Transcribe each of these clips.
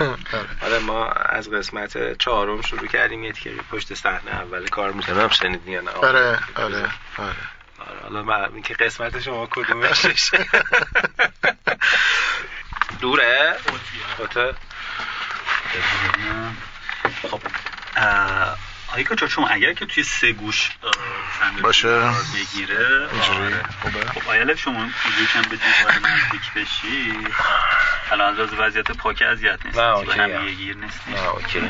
آره ما از قسمت چهارم شروع کردیم یه تیکه پشت صحنه اول کار می‌کنم شنیدین یا نه؟ آره آره آره. آره حالا من اینکه قسمت شما کدومش؟ دوره؟ خاطر خب آیکا چون شما اگر که توی سه گوش باشه. بگیره اینجوری. خوبه. خب آیا شما یکم به دیوار نزدیک بشی. الان از وضعیت پاک اذیت نیست. نه okay. هم گیر نیستی نه okay.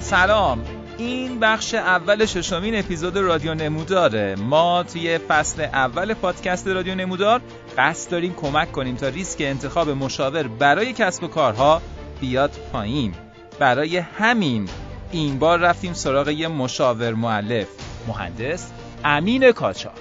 سلام. این بخش اول ششمین اپیزود رادیو نموداره ما توی فصل اول پادکست رادیو نمودار قصد داریم کمک کنیم تا ریسک انتخاب مشاور برای کسب و کارها بیاد پایین. برای همین این بار رفتیم سراغ یه مشاور معلف مهندس امین کاچار.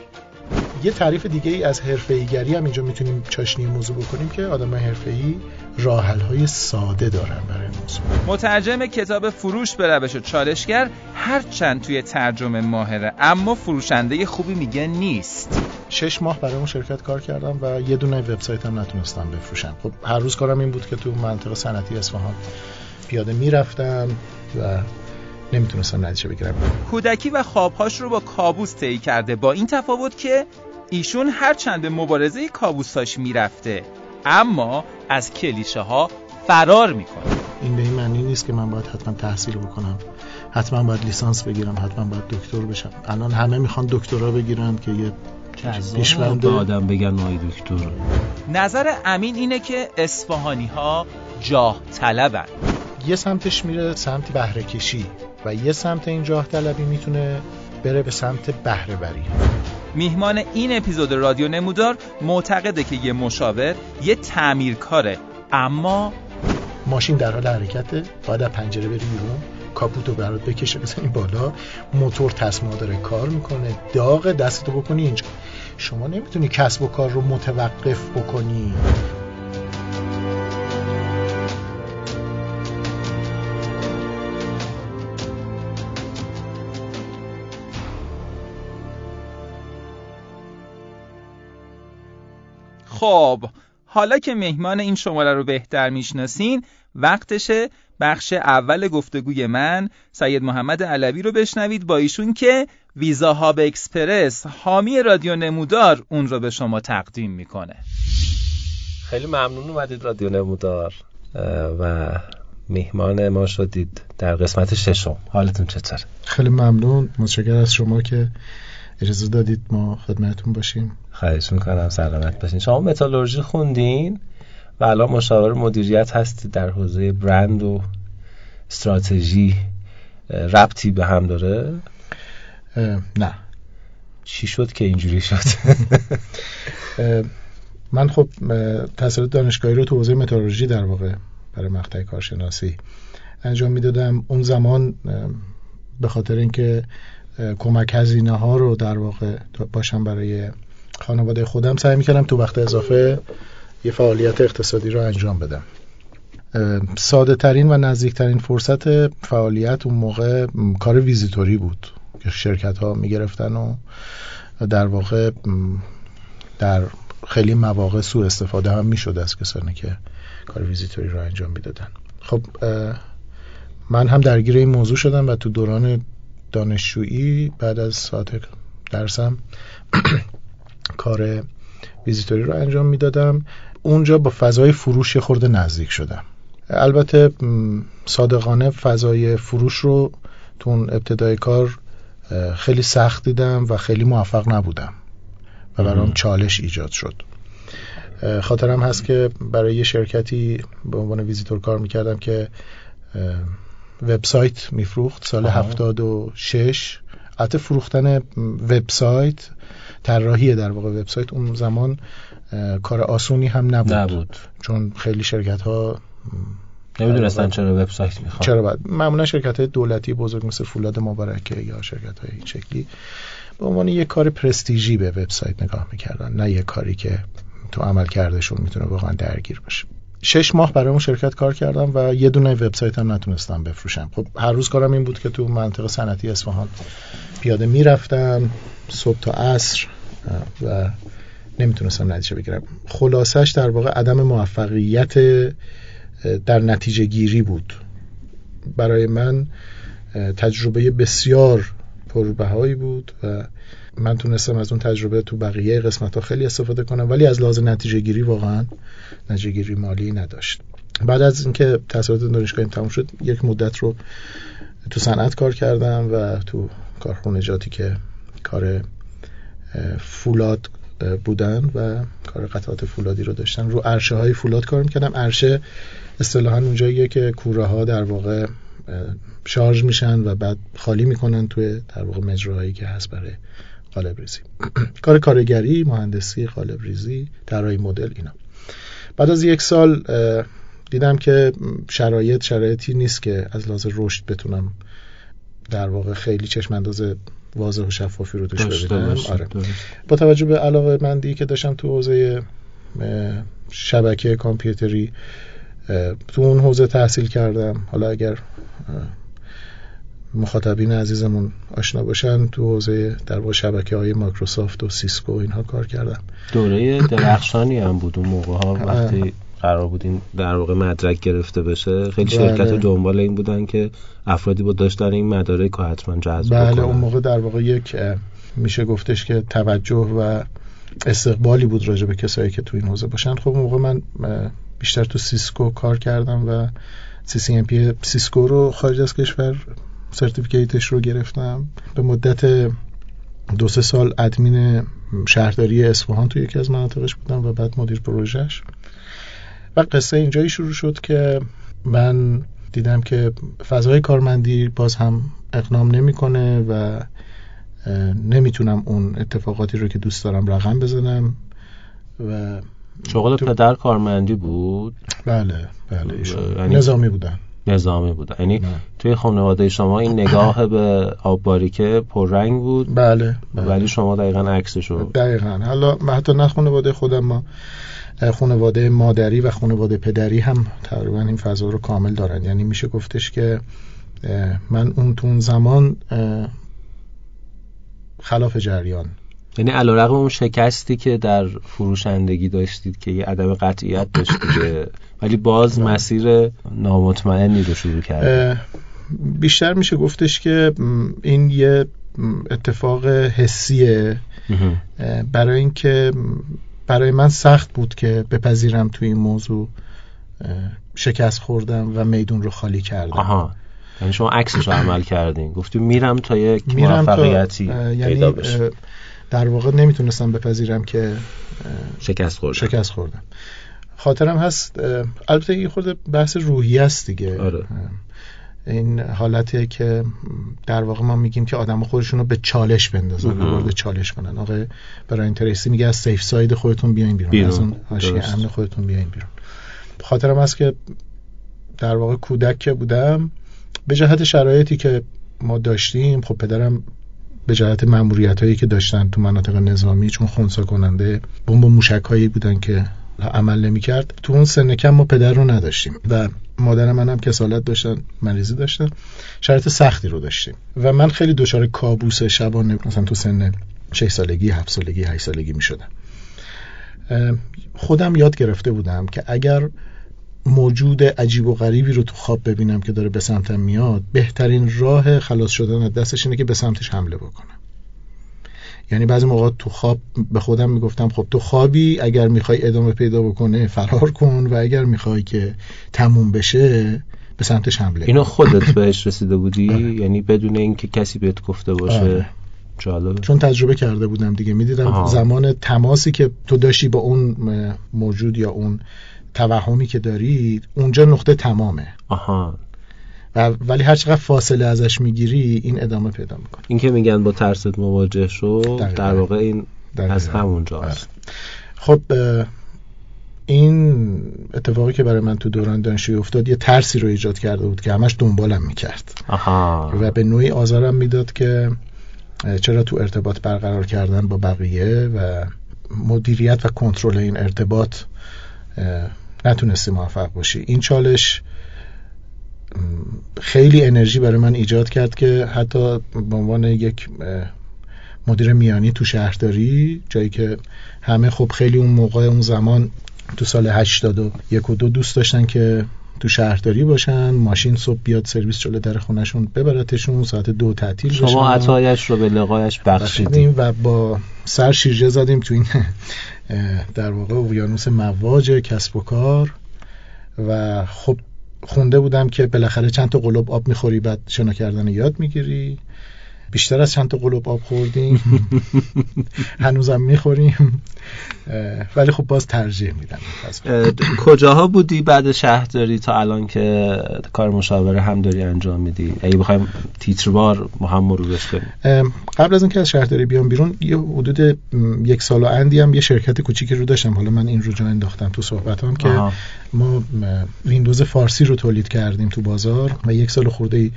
یه تعریف دیگه ای از حرفه‌ایگری هم اینجا می‌تونیم چاشنی موضوع بکنیم که آدم حرفه‌ای راحل ساده دارن برای موضوع. مترجم کتاب فروش به روش چالشگر هرچند توی ترجمه ماهره اما فروشنده خوبی میگه نیست. شش ماه برای اون شرکت کار کردم و یه دونه وبسایت هم نتونستم بفروشم. خب هر روز کارم این بود که تو منطقه صنعتی اصفهان پیاده می‌رفتم و نمی‌تونستم نتیجه بگیرم. کودکی و خوابهاش رو با کابوس طی کرده. با این تفاوت که ایشون هرچند به مبارزه کابوساش می‌رفته اما از کلیشه ها فرار می‌کنه. این به این معنی نیست که من باید حتما تحصیل بکنم حتما باید لیسانس بگیرم حتما باید دکتر بشم. الان همه می‌خوان دکترا بگیرن که یه پیشونده آدم بگن مای دکتر. نظر امین اینه که اصفهانی ها جاه طلبن. یه سمتش میره سمت بهره کشی و یه سمت این جاه طلبی می‌تونه بره به سمت بهره بری میهمان این اپیزود رادیو نمودار معتقده که یه مشاور یه تعمیرکاره. اما ماشین در حال حرکته باید از پنجره بری بیرون کاپوتو برات بکشه بزنی بالا موتور تصمیمات داره کار می‌کنه داغ دستتو بکنی اینجا. شما نمی‌تونی کسب و کار رو متوقف بکنی. خب حالا که مهمان این شماره رو بهتر می‌شناسین وقتشه بخش اول گفتگوی من سید محمد علوی رو بشنوید با ایشون که ویزا هاب اکسپرس حامی رادیو نمودار اون رو به شما تقدیم می‌کنه. خیلی ممنون اومدید رادیو نمودار و مهمان ما شدید در قسمت ششم. حالتون چطور؟ خیلی ممنون. متشکر از شما که اجازه دادید ما خدمتتون باشیم. خواهش می‌کنم سلامت باشین. شما متالورژی خوندین؟ و الان مشاور مدیریت هستید در حوزه برند و استراتژی. ربطی به هم داره؟ نه. چی شد که اینجوری شد؟ من خب تحصیلات دانشگاهی رو تو حوزه متالورژی در واقع برای مقطع کارشناسی انجام می‌دادم. اون زمان به خاطر اینکه کمک هزینه ها رو در واقع باشم برای خانواده خودم سعی می‌کردم تو وقت اضافه یه فعالیت اقتصادی رو انجام بدم ساده ترین و نزدیک ترین فرصت فعالیت اون موقع کار ویزیتوری بود که شرکت ها می‌گرفتن و در واقع در خیلی مواقع سوء استفاده هم می‌شد از کسانی که کار ویزیتوری رو انجام می‌دادن. خب من هم درگیر این موضوع شدم و تو دوران دانشجویی بعد از ساعت درسم کار ویزیتوری رو انجام می‌دادم. اونجا با فضای فروش خورده نزدیک شدم. البته صادقانه فضای فروش رو تو اون ابتدای کار خیلی سخت دیدم و خیلی موفق نبودم و برام چالش ایجاد شد. خاطرم هست که برای یه شرکتی به عنوان ویزیتور کار می‌کردم که وبسایت میفروخت سال و شش. البته فروختن وبسایت طراحی در واقع. وبسایت اون زمان کار آسونی هم نبود, نبود. چون خیلی شرکت ها نمی‌دونستن چرا وبسایت می‌خوان. چرا بعد؟ معمولا شرکت های دولتی بزرگ مثل فولاد مبارکه یا شرکت های این شکلی به عنوان یه کار پرستیژی به وبسایت نگاه می‌کردن نه یه کاری که تو عمل کردشون می‌تونه واقعا درگیر باشه. شش ماه برای اون شرکت کار کردم و یه دونه وبسایت هم نتونستم بفروشم. خب هر روز کارم این بود که تو منطقه صنعتی اصفهان پیاده می‌رفتم صبح تا عصر و نمی‌تونستم نتیجه بگیرم. خلاصش در واقع عدم موفقیت در نتیجه گیری بود. برای من تجربه بسیار پربهایی بود و من تونستم از اون تجربه تو بقیه قسمت ها خیلی استفاده کنم ولی از لحاظ نتیجه گیری واقعا نتیجه گیری مالی نداشت. بعد از اینکه تحصیلات دانشگاهیم تموم شد یک مدت رو تو صنعت کار کردم و تو کارخونجاتی که کار فولاد بودن و کار قطعات فولادی رو داشتن. رو عرشه های فولاد کار می‌کردم. عرشه اصطلاحا اونجاییه که کوره ها در واقع شارژ میشن و بعد خالی می‌کنن توی در واقع مجراهایی که هست برای قالب ریزی. کار کارگری مهندسی قالب ریزی طراحی مدل اینا. بعد از یک سال دیدم که شرایط شرایطی نیست که از لحاظ رشد بتونم در واقع خیلی چشم انداز واضح و شفافی رو توش ببینم. آره. با توجه به علاقه مندی که داشتم تو حوزه شبکه کامپیوتری تو اون حوزه تحصیل کردم. حالا اگر مخاطبین عزیزمون آشنا باشن تو حوزه در با شبکه های مایکروسافت و Cisco اینها کار کردم. دوره درخشانی هم بود اون موقع ها وقتی قرار بود در واقع مدرک گرفته بشه. خیلی بله. شرکت دنبال این بودن که افرادی با داشتن این مدارک رو حتما جذب بله اون موقع در واقع یک میشه گفتش که توجه و استقبالی بود راجع به کسایی که تو این حوزه باشن. خب اون موقع من بیشتر تو Cisco کار کردم و CCNP Cisco رو خارج از کشور certificate ش رو گرفتم. به مدت دو سه سال ادمین شهرداری اصفهان تو یکی از مناطقش بودم و بعد مدیر پروژهش. و قصه اینجایی شروع شد که من دیدم که فضای کارمندی باز هم اقناعم نمی‌کنه و نمی‌تونم اون اتفاقاتی رو که دوست دارم رقم بزنم و شغل پدر کارمندی بود؟ بله بله یعنی نظامی بودن. نظامی بود یعنی توی خانواده شما این نگاه به آب باریکه پررنگ بود؟ بله, بله. ولی شما دقیقا عکسشو دقیقا. حالا حتی نه خانواده خودم ما خانواده مادری و خانواده پدری هم تقریبا این فضا رو کامل دارن. یعنی میشه گفتش که من اون تون زمان خلاف جریان. یعنی علیرغم اون شکستی که در فروشندگی داشتید که یه عدم قطعیت داشتید ولی باز مسیر نامطمئنی رو شروع کرد. بیشتر میشه گفتش که این یه اتفاق حسیه. برای اینکه برای من سخت بود که بپذیرم توی این موضوع شکست خوردم و میدون رو خالی کردم. آها. یعنی شما عکسش رو عمل کردین. گفتی میرم تا یک موفقیتی یعنی پیدا بشه. در واقع نمی‌تونستم بپذیرم که شکست خوردم. شکست خوردم. خاطرم هست البته یه خورده بحث روحی است دیگه. آره. این حالتیه که در واقع ما میگیم که آدم خودشون رو به چالش بندازن وارد چالش کنن. آقا برای این تریسی میگه از سیف ساید خودتون بیاین بیرون, بیرون. از اون حاشیه امن خودتون بیاین بیرون. خاطرم هست که در واقع کودک که بودم به جهت شرایطی که ما داشتیم خب پدرم به جهت ماموریت هایی که داشتن تو مناطق نظامی چون خونسا کننده بمب موشک هایی بودن که عمل نمی کرد تو اون سن کم ما پدر رو نداشتیم. و مادر منم کسالت داشتن مریضی داشتن. شرایط سختی رو داشتیم. و من خیلی دچار کابوس شبانه مثلا تو سن 6 سالگی 7 سالگی 8 سالگی می شدم. خودم یاد گرفته بودم که اگر موجود عجیب و غریبی رو تو خواب ببینم که داره به سمتم میاد بهترین راه خلاص شدن از دستش اینه که به سمتش حمله بکنم. یعنی بعضی موقع تو خواب به خودم می‌گفتم خب تو خوابی اگر می‌خوای ادامه پیدا بکنه فرار کن و اگر می‌خوای که تموم بشه به سمتش حمله اینو خودت بهش رسیده بودی؟ آره. یعنی بدون اینکه کسی بهت گفته باشه؟ آره. جالب چون تجربه کرده بودم دیگه. می‌دیدم زمان تماسی که تو داشتی با اون موجود یا اون توهمی که دارید اونجا نقطه تمامه. آها. ولی هر چقدر فاصله ازش می‌گیری این ادامه پیدا می‌کنه. این که میگن با ترست مواجه شو در واقع این از همونجاست بله. خب این اتفاقی که برای من تو دوران دانشجویی افتاد یه ترسی رو ایجاد کرده بود که همش دنبالم می‌کرد. آها. و به نوعی آزارم می‌داد که چرا تو ارتباط برقرار کردن با بقیه و مدیریت و کنترل این ارتباط نتونستی موفق باشی. این چالش خیلی انرژی برای من ایجاد کرد که حتی به عنوان یک مدیر میانی تو شهرداری جایی که همه خب خیلی اون موقع اون زمان تو سال 81 و دو دوست داشتن که تو شهرداری باشن ماشین صبح بیاد سرویس جلو در خونشون ببرتشون ساعت دو تعطیل شما عطایش رو به لقایش بخشیدیم و با سر شیرجه زدیم تو این در واقع اقیانوس مواج کسب و کار. و خب خونده بودم که بالاخره چند تا قلوب آب می‌خوری بعد شنا کردن یاد می‌گیری. بیشتر از چند تا قلوب آب خوردیم. هنوزم می‌خوریم. ولی خب باز ترجیح میدم. کجاها بودی بعد شهرداری تا الان که کار مشاوره هم داری انجام میدی؟ اگه بخوایم تیتروار ما هم مرورش کنیم قبل از اینکه از شهرداری بیام بیرون یه حدود یک سال و اندی هم یه شرکت کوچیکی رو داشتم. حالا من این رو جا انداختم تو صحبتام که ما ویندوز فارسی رو تولید کردیم تو بازار و یک سال خورده ای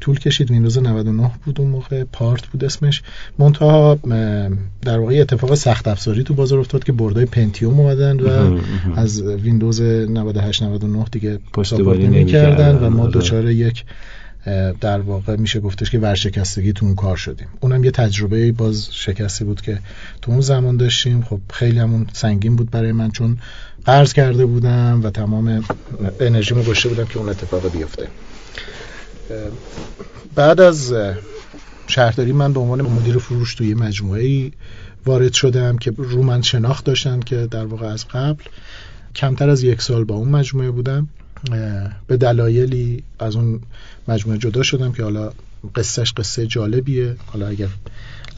طول کشید. ویندوز 99 بود اون موقع. پارت بود اسمش. منتها در واقع اتفاق سخت افزاری تو بازار افتاد که بردای پنتیوم اومدن و از ویندوز 98 99 دیگه پشتیبانی نمی‌کردن. و ما دچار یک در واقع میشه گفتش که ورشکستگی تو اون کار شدیم. اونم یه تجربه باز شکسته بود که تو اون زمان داشتیم. خب خیلی همون سنگین بود برای من چون قرض کرده بودم و تمام انرژیمو گشته بودم که اون اتفاق بیفته. بعد از شهرداری من به عنوان مدیر فروش توی مجموعه ای وارد شدم که رو من شناخت داشتن که در واقع از قبل کمتر از یک سال با اون مجموعه بودم. به دلایلی از اون مجموعه جدا شدم که حالا قصهش قصه جالبیه. حالا اگر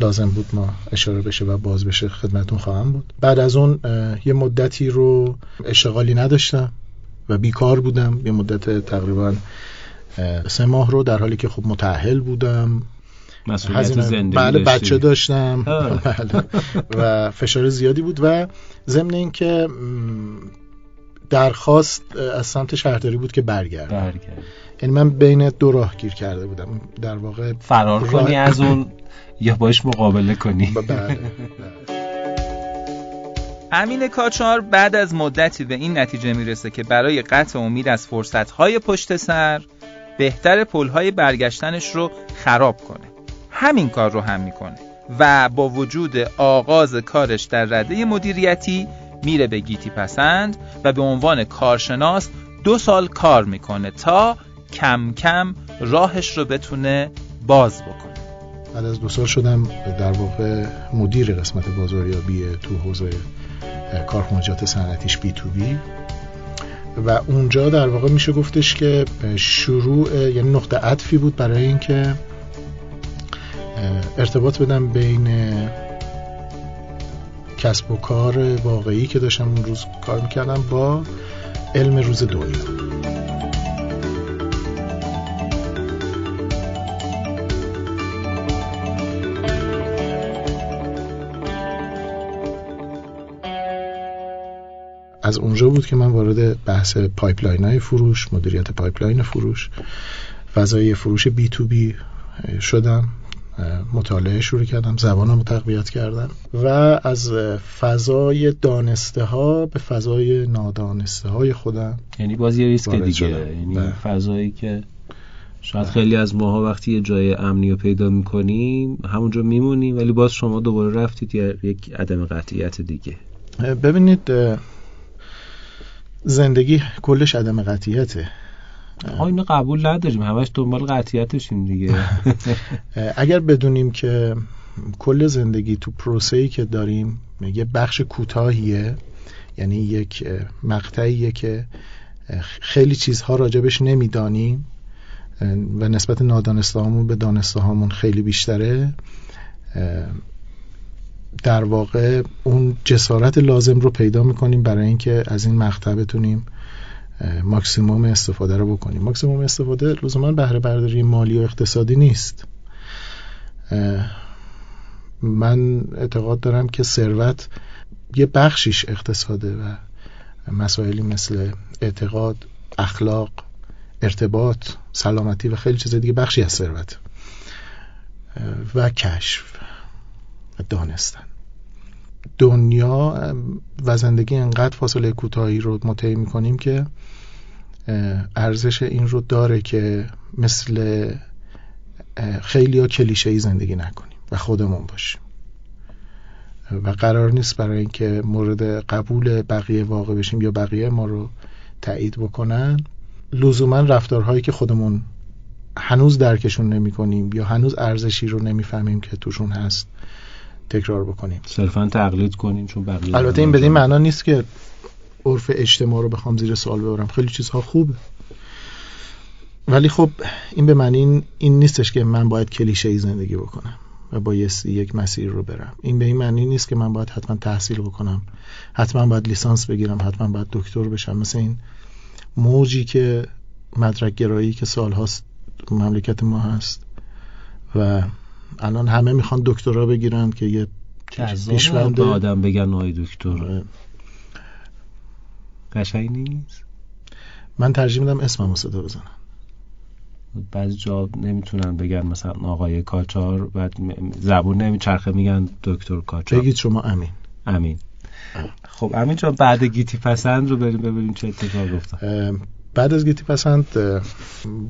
لازم بود ما اشاره بشه و باز بشه خدمتون خواهم بود. بعد از اون یه مدتی رو اشتغالی نداشتم و بیکار بودم. یه مدت تقریبا سه ماه رو در حالی که خب متأهل بودم. مسئولیت زندگی بله بچه داشتم. بله. و فشار زیادی بود و ضمن اینکه درخواست از سمت شهرداری بود که برگرد. برگرد. یعنی من بین دو راه گیر کرده بودم. در واقع فرار کنی از اون یا باش مقابله کنی؟ بله. امین کاچار بعد از مدتی به این نتیجه می‌رسه که برای قطع امید از فرصتهای پشت سر بهتر پلهای برگشتنش رو خراب کنه. همین کار رو هم می‌کنه و با وجود آغاز کارش در رده مدیریتی میره به گیتی پسند و به عنوان کارشناس دو سال کار می‌کنه تا کم کم راهش رو بتونه باز بکنه. بعد از دو سال شدم در واقع مدیر قسمت بازاریابی تو حوزه کارخانجات صنعتیش بی تو بی. و اونجا در واقع میشه گفتش که شروع یعنی نقطه عطفی بود برای اینکه ارتباط بدم بین کسب و کار واقعی که داشتم اون روز کار می‌کردم با علم روز دنیا از اونجا بود که من وارد بحث pipeline های فروش مدیریت pipeline فروش فضای فروش B2B شدم مطالعه شروع کردم زبانم تقویت کردم و از فضای دانسته ها به فضای نادانسته های خودم یعنی باز یه ریسک دیگه. یعنی بله. فضایی که شاید خیلی از ماها وقتی یه جای امنی رو پیدا می‌کنیم همونجا میمونیم ولی باز شما دوباره رفتید یک عدم قطعیت دیگه. ببینید زندگی کلش عدم قطیته آقا اینو قبول نداریم. همش دنبال قطیتشیم دیگه. اگر بدونیم که کل زندگی تو پروسه‌ای که داریم یه بخش کوتاهیه یعنی یک مقطعیه که خیلی چیزها راجبش نمی‌دانیم و نسبت نادانسته به دانسته هامون خیلی بیشتره در واقع اون جسارت لازم رو پیدا می‌کنیم برای اینکه از این مقطع بتونیم ماکسیموم استفاده رو بکنیم. ماکسیموم استفاده لزوما بهره برداری مالی و اقتصادی نیست. من اعتقاد دارم که ثروت یه بخشیش اقتصاده و مسائلی مثل اعتقاد اخلاق ارتباط سلامتی و خیلی چیز دیگه بخشی از ثروت. و کشف. دانستن. دنیا و زندگی انقدر فاصله کوتاهی رو مطعی می‌کنیم که ارزش این رو داره که مثل خیلی ها کلیشه ای زندگی نکنیم و خودمون باشیم. و قرار نیست برای اینکه مورد قبول بقیه واقع بشیم یا بقیه ما رو تایید بکنن. لزوما رفتارهایی که خودمون هنوز درکشون نمی کنیم یا هنوز ارزشی رو نمی‌فهمیم که توشون هست تکرار بکنیم. صرفا تقلید کنیم چون بقیه البته این بدین معنا نیست که عرف اجتماع رو بخوام زیر سوال ببرم. خیلی چیزها خوبه ولی خب این به معنی این نیستش که من باید کلیشه ای زندگی بکنم و بایستی یک مسیر رو برم. این به این معنی نیست که من باید حتما تحصیل بکنم. حتما باید لیسانس بگیرم. حتما باید دکتر بشم. مثل این موجی که مدرک گرایی که سال هاست مملکت ما هست و الان همه می‌خوان دکترا بگیرن که یه پیشوند آدم بگن آی دکتر. آره. قشنگ نیست؟ من ترجیح میدم اسمم صدا بزنم. بعضی جا نمی‌تونن بگن مثلا آقای کاچار بعد زبون نمیچرخه میگن دکتر کاچار. بگید شما امین. امین. خب امین جا بعد گیتی پسند رو بریم ببینیم چه اتفاق افتاد. بعد از گیتی پسند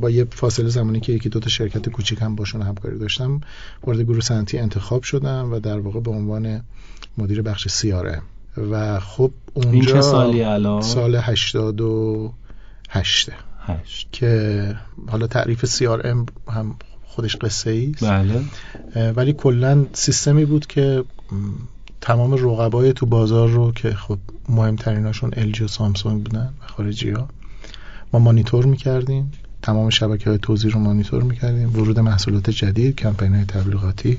با یه فاصله زمانی که یکی دو تا شرکت کوچیک هم باشون همکاری داشتم وارد گروه سنتی انتخاب شدم و در واقع به عنوان مدیر بخش سیاره و خب اونجا این چه سالی الان؟ سال 88 هشت. که حالا تعریف CRM هم خودش قصه ای بله ولی کلا سیستمی بود که تمام رقبای تو بازار رو که خب مهمتریناشون LG و سامسونگ بودن و خارجی ها ما مانیتور می‌کردیم. تمام شبکه های توزیع رو مانیتور می‌کردیم. ورود محصولات جدید کمپین های تبلیغاتی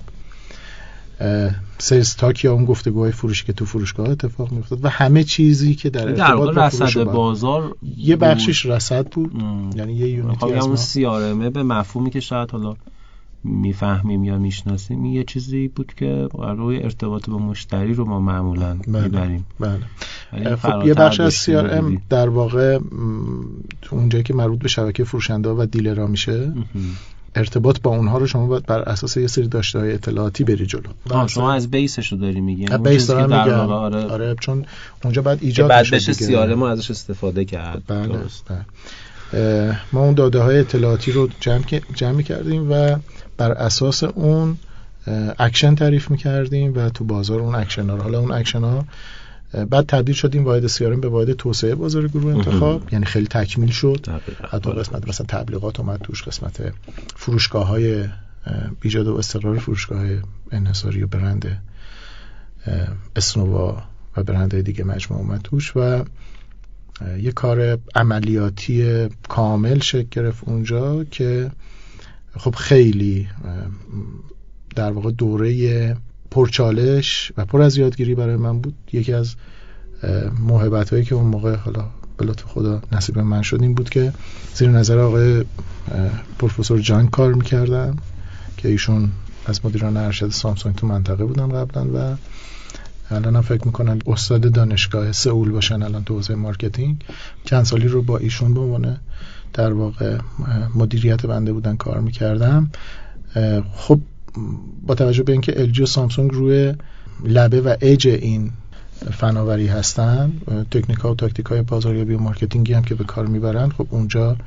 سیلز تاک یا اون گفتگوهای فروشی که تو فروشگاه اتفاق میافتاد و همه چیزی که در ارتباط با رصد بازار یه بخشش رصد بود. یعنی یه یونیتی از اون سیارمه به مفهومی که شاید حالا می‌فهمیم یا می‌شناسیم یه چیزی بود که روی ارتباط با مشتری رو ما معمولا بله. می‌بریم. بله. خب یه بخش از CRM در واقع تو اونجایی که مربوط به شبکه فروشنده و دیلرها میشه ارتباط با اونها رو شما باید بر اساس یه سری داشته های اطلاعاتی بری جلو. آه شما از بیسش رو داری میگی؟ بیس دارم میگم. آره. آره چون اونجا بعد ایجاد بعد بشه سیاره ما ازش استفاده کرد. بله, بله. ما اون داده های اطلاعاتی رو جمع, جمع کردیم و بر اساس اون اکشن تعریف می‌کردیم و تو بازار اون اکشن ها حالا اون اکشن ها بعد تبدیل شدیم واحد سیارم به واحد توسعه بازار گروه انتخاب. یعنی خیلی تکمیل شد. حتی قسمت مثلا تبلیغات اومد توش قسمت فروشگاه های ایجاد و استقرار فروشگاه انحصاری و برند اسنووا و برند دیگه مجموع اومد توش. و یه کار عملیاتی کامل شکل گرفت اونجا که خب خیلی در واقع دوره پرچالش و پر از یادگیری برای من بود. یکی از محبت هایی که اون موقع حالا به لطف خدا نصیب من شد این بود که زیر نظر آقای پروفسور جان کار می‌کردم که ایشون از مدیران ارشد Samsung تو منطقه بودن قبلا و الان هم فکر می‌کنم استاد دانشگاه سئول باشن الان تو حوزه marketing. چند سالی رو با ایشون به عنوان در واقع مدیریت بنده بودن کار می‌کردم. خب با توجه به اینکه LG و Samsung روی لبه و اج این فناوری هستن تکنیک ها و تاکتیک های بازاریابی و marketing ی هم که به کار می‌برن خب اونجا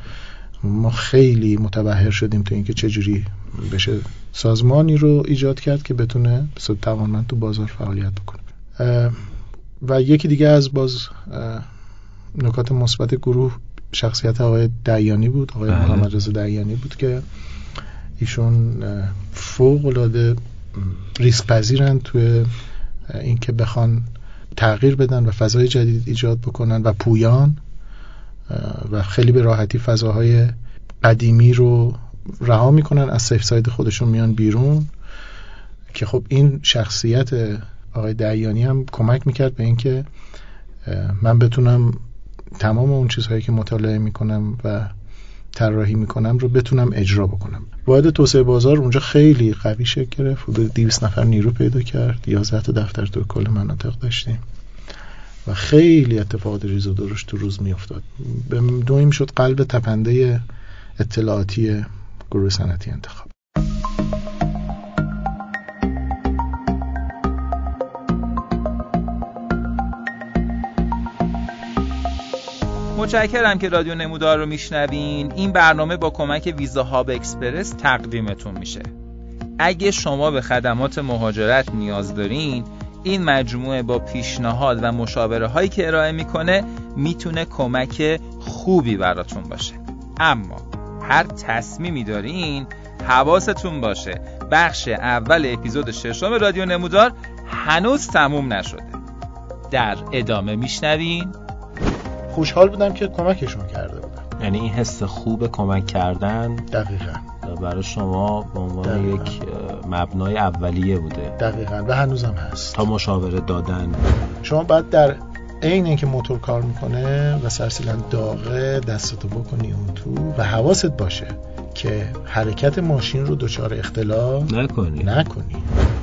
ما خیلی متبهر شدیم تو اینکه چجوری بشه سازمانی رو ایجاد کرد که بتونه به توانمند تو بازار فعالیت بکنه. و یکی دیگه از باز نکات مثبت گروه شخصیت آقای دیانی بود آقای بله. محمد رضا دیانی بود که ایشون فوق العاده ریسک پذیرن توی اینکه بخوان تغییر بدن و فضای جدید ایجاد بکنن و پویان و خیلی به راحتی فضاهای قدیمی رو رها می‌کنن از سیف ساید خودشون میان بیرون که خب این شخصیت آقای دیانی هم کمک می‌کرد به اینکه من بتونم تمام اون چیزهایی که مطالعه می‌کنم و طراحی می‌کنم رو بتونم اجرا بکنم. واحد توسعه بازار اونجا خیلی قوی شکل گرفت. حدود 200 نفر نیرو پیدا کرد. 11 تا دفتر تو کل مناطق داشتیم. و خیلی اتفاقات ریز و درشت تو روز میافتاد. به دویم شد قلب تپنده اطلاعاتی گروه صنعتی انتخاب. متشکرم که رادیو نمودار رو میشنوین. این برنامه با کمک ویزا هاب اکسپرس تقدیمتون میشه. اگه شما به خدمات مهاجرت نیاز دارین این مجموعه با پیشنهاد و مشاوره هایی که ارائه می‌کنه می‌تونه کمک خوبی براتون باشه. اما هر تصمیمی دارین حواستون باشه. بخش اول اپیزود ششم رادیو نمودار هنوز تموم نشده. در ادامه میشنوین. خوشحال بودم که کمکشون کرده بودم. یعنی این حس خوب کمک کردن؟ دقیقا. برای شما به عنوان یک مبنای اولیه بوده. دقیقا. و هنوزم هست. تا مشاوره دادن. شما باید در عین اینکه موتور کار می‌کنه و سرسیلن داغه دستتو بکنی اون تو و حواست باشه که حرکت ماشین رو دچار اختلال نکنی. نکنی.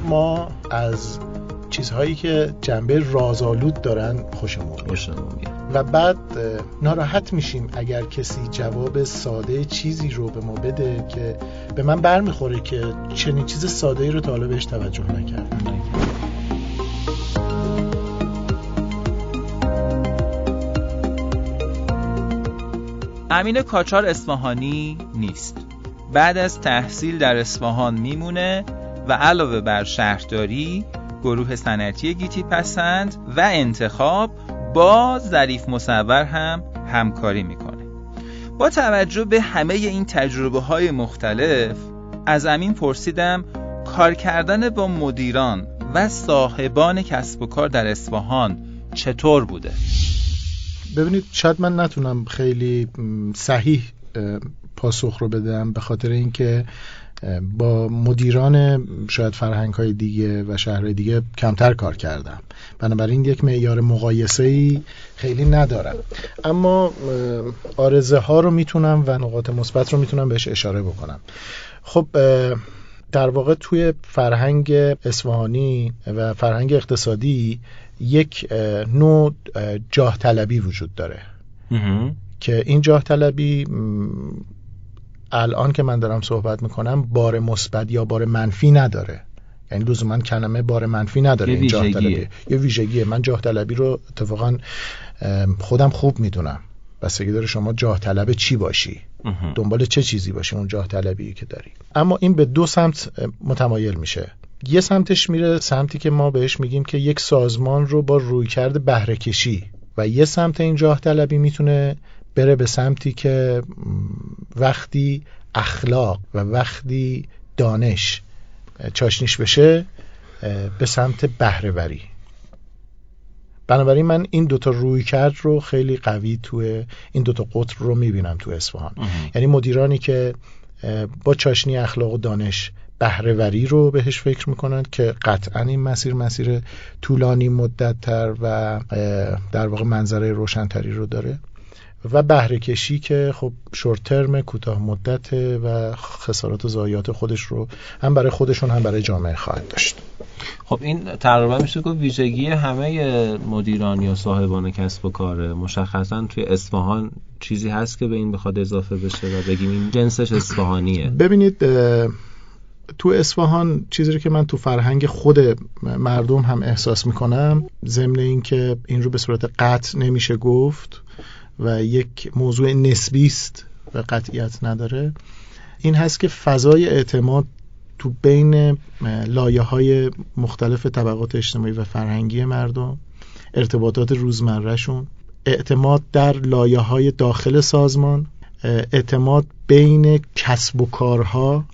ما از چیزهایی که جنبه رازآلود دارن خوشمون و بعد ناراحت میشیم اگر کسی جواب ساده چیزی رو به ما بده که به من برمیخوره که چنین چیز ساده ای رو تا حالا بهش توجه نکردم امین کاچار اصفهانی نیست. بعد از تحصیل در اصفهان میمونه و علاوه بر شهرداری گروه صنعتی گیتی پسند و انتخاب با ظریف مصور هم همکاری می‌کنه. با توجه به همه این تجربه های مختلف از امین پرسیدم کار کردن با مدیران و صاحبان کسب و کار در اصفهان چطور بوده؟ ببینید شاید من نتونم خیلی صحیح پاسخ رو بدم به خاطر اینکه با مدیران شاید فرهنگ های دیگه و شهرهای دیگه کمتر کار کردم. بنابراین یک معیار مقایسه ای خیلی ندارم. اما آرزه ها رو می‌تونم و نقاط مثبت رو می‌تونم بهش اشاره بکنم. خب در واقع توی فرهنگ اصفهانی و فرهنگ اقتصادی یک نوع جاه طلبی وجود داره. که این جاه طلبی الان که من دارم صحبت می‌کنم بار مثبت یا بار منفی نداره. یعنی لزوما کلمه بار منفی نداره یه این جاه طلبی. یه ویژگیه. من جاه طلبی رو اتفاقا خودم خوب می‌دونم. بستگی داره شما جاه طلب چی باشی. دنبال چه چیزی باشی اون جاه طلبی که داری. اما این به دو سمت متمایل میشه. یه سمتش میره سمتی که ما بهش میگیم که یک سازمان رو با رویکرد بهره کشی و یه سمت این جاه طلبی می‌تونه بره به سمتی که وقتی اخلاق و وقتی دانش چاشنیش بشه به سمت بهرهوری. بنابراین من این دوتا روی کرد رو خیلی قوی توی این دوتا قطر رو می‌بینم تو اصفهان. یعنی مدیرانی که با چاشنی اخلاق و دانش بهرهوری رو بهش فکر می‌کنن که قطعا این مسیر مسیر طولانی مدت تر و در واقع منظره روشنتری رو داره. و بهره کشی که خب شورت ترم کوتاه مدت و خسارات و ضایعات خودش رو هم برای خودشون هم برای جامعه خواهد داشت. خب این تقریبا میشه گفت ویژگی همه مدیران یا صاحبان کسب و کاره مشخصا توی اصفهان چیزی هست که به این بخواد اضافه بشه و بگیم این جنسش اصفهانیه. ببینید تو اصفهان چیزی رو که من تو فرهنگ خود مردم هم احساس می‌کنم ضمن اینکه این رو به صورت قطع نمیشه گفت و یک موضوع نسبی است و قطعیت نداره. این هست که فضای اعتماد تو بین لایه های مختلف طبقات اجتماعی و فرهنگی مردم ارتباطات روزمرهشون اعتماد در لایه های داخل سازمان اعتماد بین کسب و کارها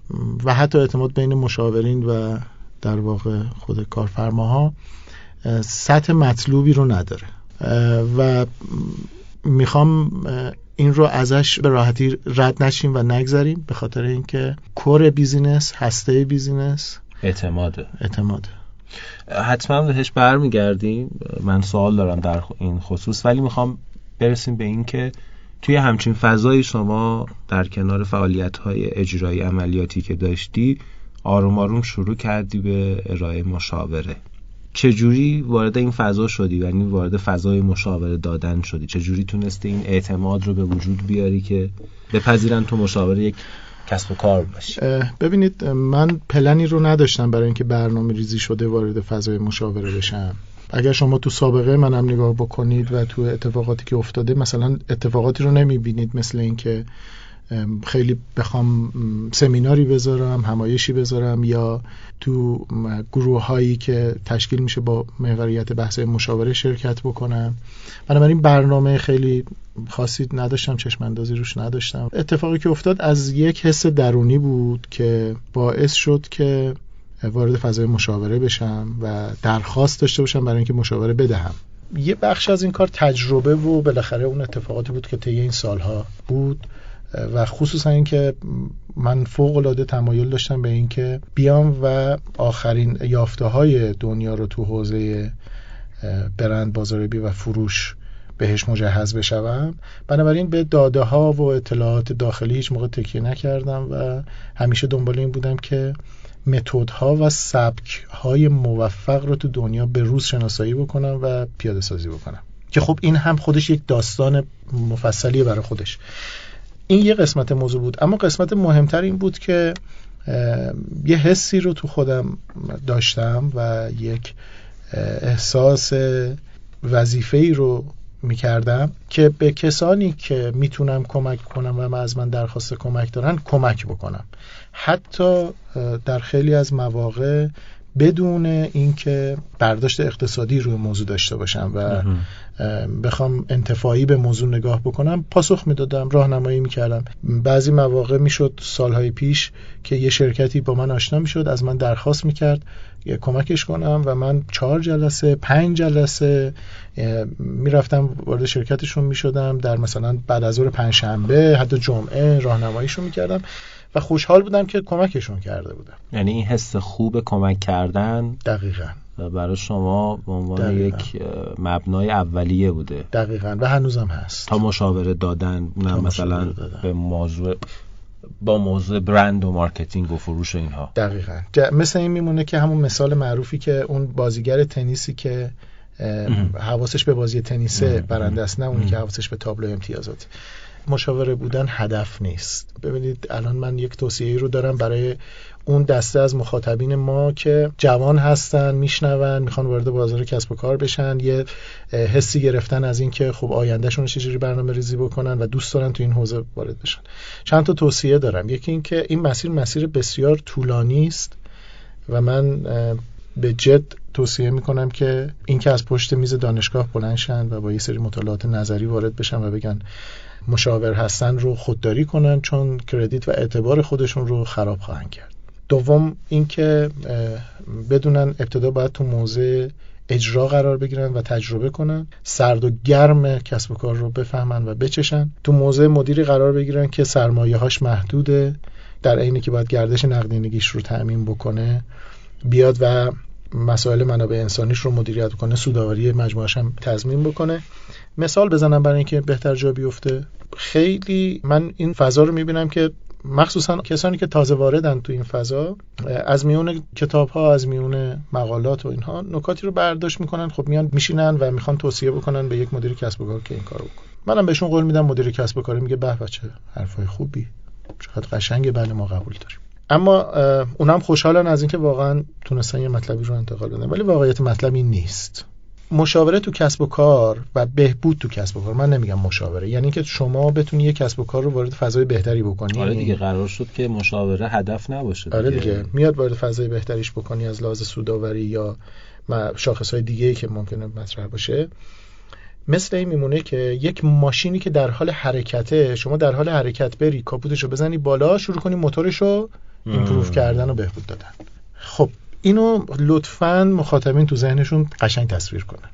و حتی اعتماد بین مشاورین و در واقع خود کارفرماها سطح مطلوبی رو نداره. و می‌خوام این رو ازش به راحتی رد نشیم و نگذاریم به خاطر اینکه core business هسته business اعتماده. اعتماده. حتما بهش برمیگردیم. من سوال دارم در این خصوص ولی می‌خوام برسیم به این که توی همچین فضایی شما در کنار فعالیت های اجرایی عملیاتی که داشتی آروم آروم شروع کردی به ارائه مشاوره. چجوری وارد این فضا شدی؟ یعنی وارد فضای مشاوره دادن شدی. چجوری تونستی این اعتماد رو به وجود بیاری که بپذیرن تو مشاوره یک کسب و کار باشی؟ ببینید من پلنی رو نداشتم برای اینکه برنامه ریزی شده وارد فضای مشاوره بشم. اگر شما تو سابقه منم نگاه بکنید و تو اتفاقاتی که افتاده مثلا اتفاقاتی رو نمی‌بینید مثل اینکه خیلی بخوام سمیناری بذارم همایشی بذارم یا تو گروه هایی که تشکیل میشه با محوریت بحث مشاوره شرکت بکنم بنابراین برنامه خیلی خاصی نداشتم چشم اندازی روش نداشتم. اتفاقی که افتاد از یک حس درونی بود که باعث شد که وارد فضای مشاوره بشم و درخواست داشته باشم برای اینکه مشاوره بدهم. یه بخش از این کار تجربه و بالاخره اون اتفاقاتی بود که طی این سالها بود. و خصوصا اینکه من فوق العاده تمایل داشتم به اینکه بیام و آخرین یافته های دنیا رو تو حوزه برند بازاریابی و فروش بهش مجهز بشوم. بنابراین به داده ها و اطلاعات داخلی هیچ موقع تکیه نکردم و همیشه دنبال این بودم که متدها و سبک های موفق رو تو دنیا به روز شناسایی بکنم و پیاده سازی بکنم. که خب این هم خودش یک داستان مفصلیه برای خودش. این یه قسمت موضوع بود. اما قسمت مهمتر این بود که یه حسی رو تو خودم داشتم و یک احساس وظیفه ای رو می‌کردم که به کسانی که می‌تونم کمک کنم و از من درخواست کمک دارن کمک بکنم. حتی در خیلی از مواقع بدون اینکه برداشت اقتصادی روی موضوع داشته باشم و بخوام انتفاعی به موضوع نگاه بکنم. پاسخ می‌دادم راهنمایی می‌کردم. بعضی مواقع می‌شد سالهای پیش که یه شرکتی با من آشنا می‌شد از من درخواست می‌کرد کمکش کنم و من چهار جلسه پنج جلسه می‌رفتم وارد شرکتشون می‌شدم. در مثلا بعد از ظهر پنجشنبه حتی جمعه راهنماییشون می‌کردم و خوشحال بودم که کمکشون کرده بودم. یعنی این حس خوب کمک کردن؟ دقیقا. برای شما به عنوان یک مبنای اولیه بوده. دقیقا. و هنوزم هست. تا مشاوره دادن اونم مثلا به موضوع با موضوع برند و marketing و فروش اینها. دقیقا. مثل این میمونه که همون مثال معروفی که اون بازیگر تنیسی که حواسش به بازی تنیسه برنده است نه اونی که حواسش به تابلو امتیازات مشاوره بودن هدف نیست. ببینید الان من یک توصیه رو دارم برای اون دسته از مخاطبین ما که جوان هستن میشنون می‌خوان وارد بازار کسب و کار بشن. یه حسی گرفتن از اینکه خب آیندهشون چجوری برنامه ریزی بکنن و دوست دارن تو این حوزه وارد بشن. چند تا توصیه دارم. یکی اینکه این مسیر مسیر بسیار طولانی است و من به جد توصیه می‌کنم که اینکه از پشت میز دانشگاه بلند شن و با یه سری مطالعات نظری وارد بشن و بگن مشاور هستن رو خودداری کنن چون کردیت و اعتبار خودشون رو خراب خواهند کرد. دوم اینکه بدونن ابتدا باید تو موضع اجرا قرار بگیرن و تجربه کنن. سرد و گرم کسب و کار رو بفهمن و بچشن. تو موضع مدیری قرار بگیرن که سرمایه هاش محدوده. در عینی که باید گردش نقدینگیش رو تأمین بکنه. بیاد و مسائل منابع انسانیش رو مدیریت کنه. سوداوری مجموعش هم تضمین بکنه. مثال بزنم برای اینکه بهتر جا بیفته. خیلی من این فضا رو می‌بینم که مخصوصا کسانی که تازه واردن تو این فضا از میون کتاب ها از میون مقالات و اینها نکاتی رو برداشت می‌کنن خب میان میشینن و می‌خوان توصیه بکنن به یک مدیر کسب و کار که این کارو بکن منم بهشون قول میدم مدیر کسب و کار میگه به بچه حرفای خوبی. چقدر قشنگه بله ما قبول داریم. اما اونم خوشحالن از اینکه واقعا تونستن یه مطلبی رو انتقال بدن. ولی واقعیت مطلب این نیست. مشاوره تو کسب و کار و بهبود تو کسب و کار من نمیگم مشاوره یعنی که شما بتونی یه کسب و کار رو وارد فضای بهتری بکنی. آره دیگه قرار شد که مشاوره هدف نباشه دیگه. آره دیگه. میاد وارد فضای بهتریش بکنی از لحاظ سوداوری یا شاخص های دیگه که ممکنه مطرح باشه. مثل این میمونه که یک ماشینی که در حال حرکته شما در حال حرکت بری کاپوتشو بزنی بالا شروع کنی موتورشو ایمپروف کردن و بهبود دادن. خب اینو لطفا مخاطبین تو ذهنشون قشنگ تصویر کنن.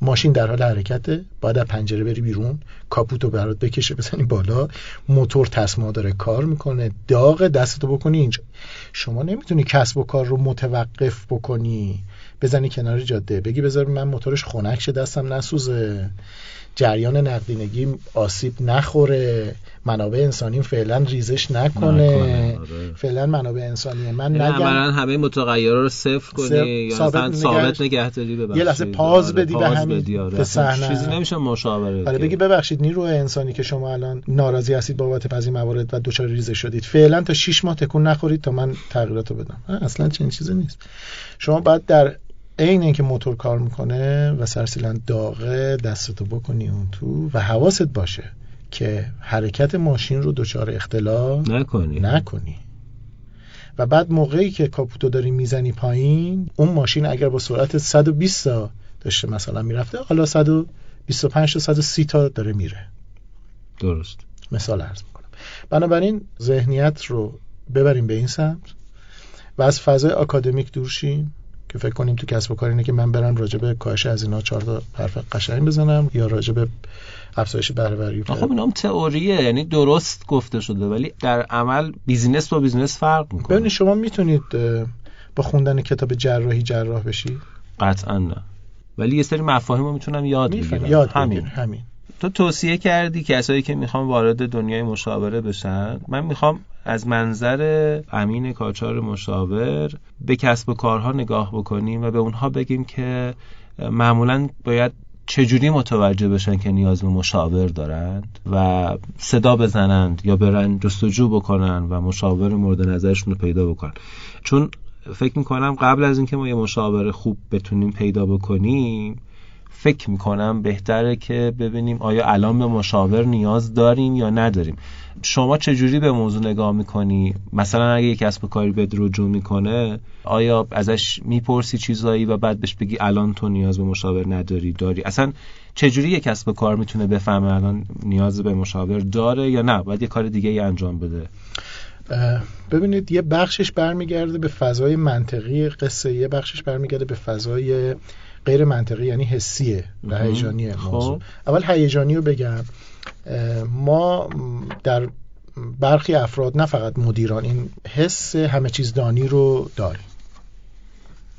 ماشین در حال حرکته باید از پنجره بری بیرون کاپوتو برات بکشه بزنی بالا موتور تصما داره کار می‌کنه داغ دستتو بکنی اینجا. شما نمی‌تونی کسب و کار رو متوقف بکنی. بزنی کنار جاده بگی بذار من موتورش خنک شه دستم نسوزه. جریان نقدینگی آسیب نخوره. منابع انسانی فعلا ریزش نکنه, آره. فعلا منابع انسانی من یعنی نگم. همه متغیرها رو صفر کنی یا ثابت, ثابت نگه داری یه لحظه پاز بدی به همین آره. چیزی نمیشه مشاوره آره بگی ببخشید نیروی انسانی که شما الان ناراضی هستید بابت بعضی موارد و دچار ریزش شدید. فعلا تا 6 ماه تکون نخورید تا من تغییراتو بدم. اصلا چنین چیزی نیست. شما باید در عین اینکه موتور کار می‌کنه و سرسیلن داغه دستتو بکنی اون تو و حواست باشه. که حرکت ماشین رو دچار اختلال نکنی. نکنی. و بعد موقعی که کاپوتو داری می‌زنی پایین اون ماشین اگر با سرعت 120 تا داشته مثلا می‌رفته حالا 125 تا 130 تا داره میره. درست. مثال عرض می‌کنم. بنابراین ذهنیت رو ببریم به این سمت و از فضای آکادمیک دور شیم که فکر کنیم تو کسب و کار اینه که من برم راجع به کاهش از اینا چهار تا حرف قشنگ بزنم یا راجع به افزایش بهره خب اینام تئوریه یعنی درست گفته شده ولی در عمل business با business فرق می‌کنه. ببینید شما می‌تونید با خوندن کتاب جراحی جراح بشی؟ قطعا نه. ولی یه سری مفاهیم رو می‌تونم یاد بگیرم. یاد همین. همین. تو توصیه کردی کسایی که می‌خوام وارد دنیای مشاوره بشن من می‌خوام از منظر امین کاچار مشاور به کسب و کارها نگاه بکنیم و به اونها بگیم که معمولا باید چجوری متوجه بشن که نیاز به مشاور دارند و صدا بزنند یا برن جستجو بکنن و مشاور مورد نظرشون رو پیدا بکنن؟ چون فکر می‌کنم قبل از اینکه ما یه مشاور خوب بتونیم پیدا بکنیم فکر می‌کنم بهتره که ببینیم آیا الان به مشاور نیاز داریم یا نداریم. شما چجوری به موضوع نگاه می‌کنی؟ مثلا اگه یک کسب کاری به رجوع می‌کنه آیا ازش می‌پرسی چیزایی و بعد بهش بگی الان تو نیاز به مشاور نداری داری؟ اصلا چجوری یک کسب کار می‌تونه بفهمه الان نیاز به مشاور داره یا نه؟ باید یه کار دیگه ای انجام بده. ببینید یه بخشش برمیگرده به فضای منطقی قصه یه بخشش برمیگرده به فضای غیر منطقی یعنی حسیه و هیجانی موضوع خب. اول هیجانی رو بگم. ما در برخی افراد نه فقط مدیران این حس همه چیز دانی رو داریم.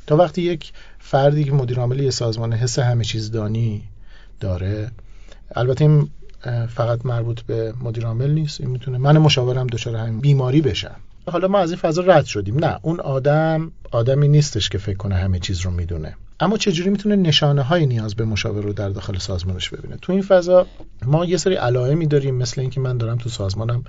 تا وقتی یک فردی که مدیر عامل یه سازمان حس همه چیز دانی داره البته این فقط مربوط به مدیر عامل نیست این می‌تونه من مشاورم دچار همین بیماری بشم. حالا ما از این فضا رد شدیم. نه اون آدم آدمی نیستش که فکر کنه همه چیز رو می‌دونه. اما چجوری می‌تونه نشانه های نیاز به مشاور رو در داخل سازمانش ببینه؟ تو این فضا ما یه سری علائمی داریم مثل اینکه من دارم تو سازمانم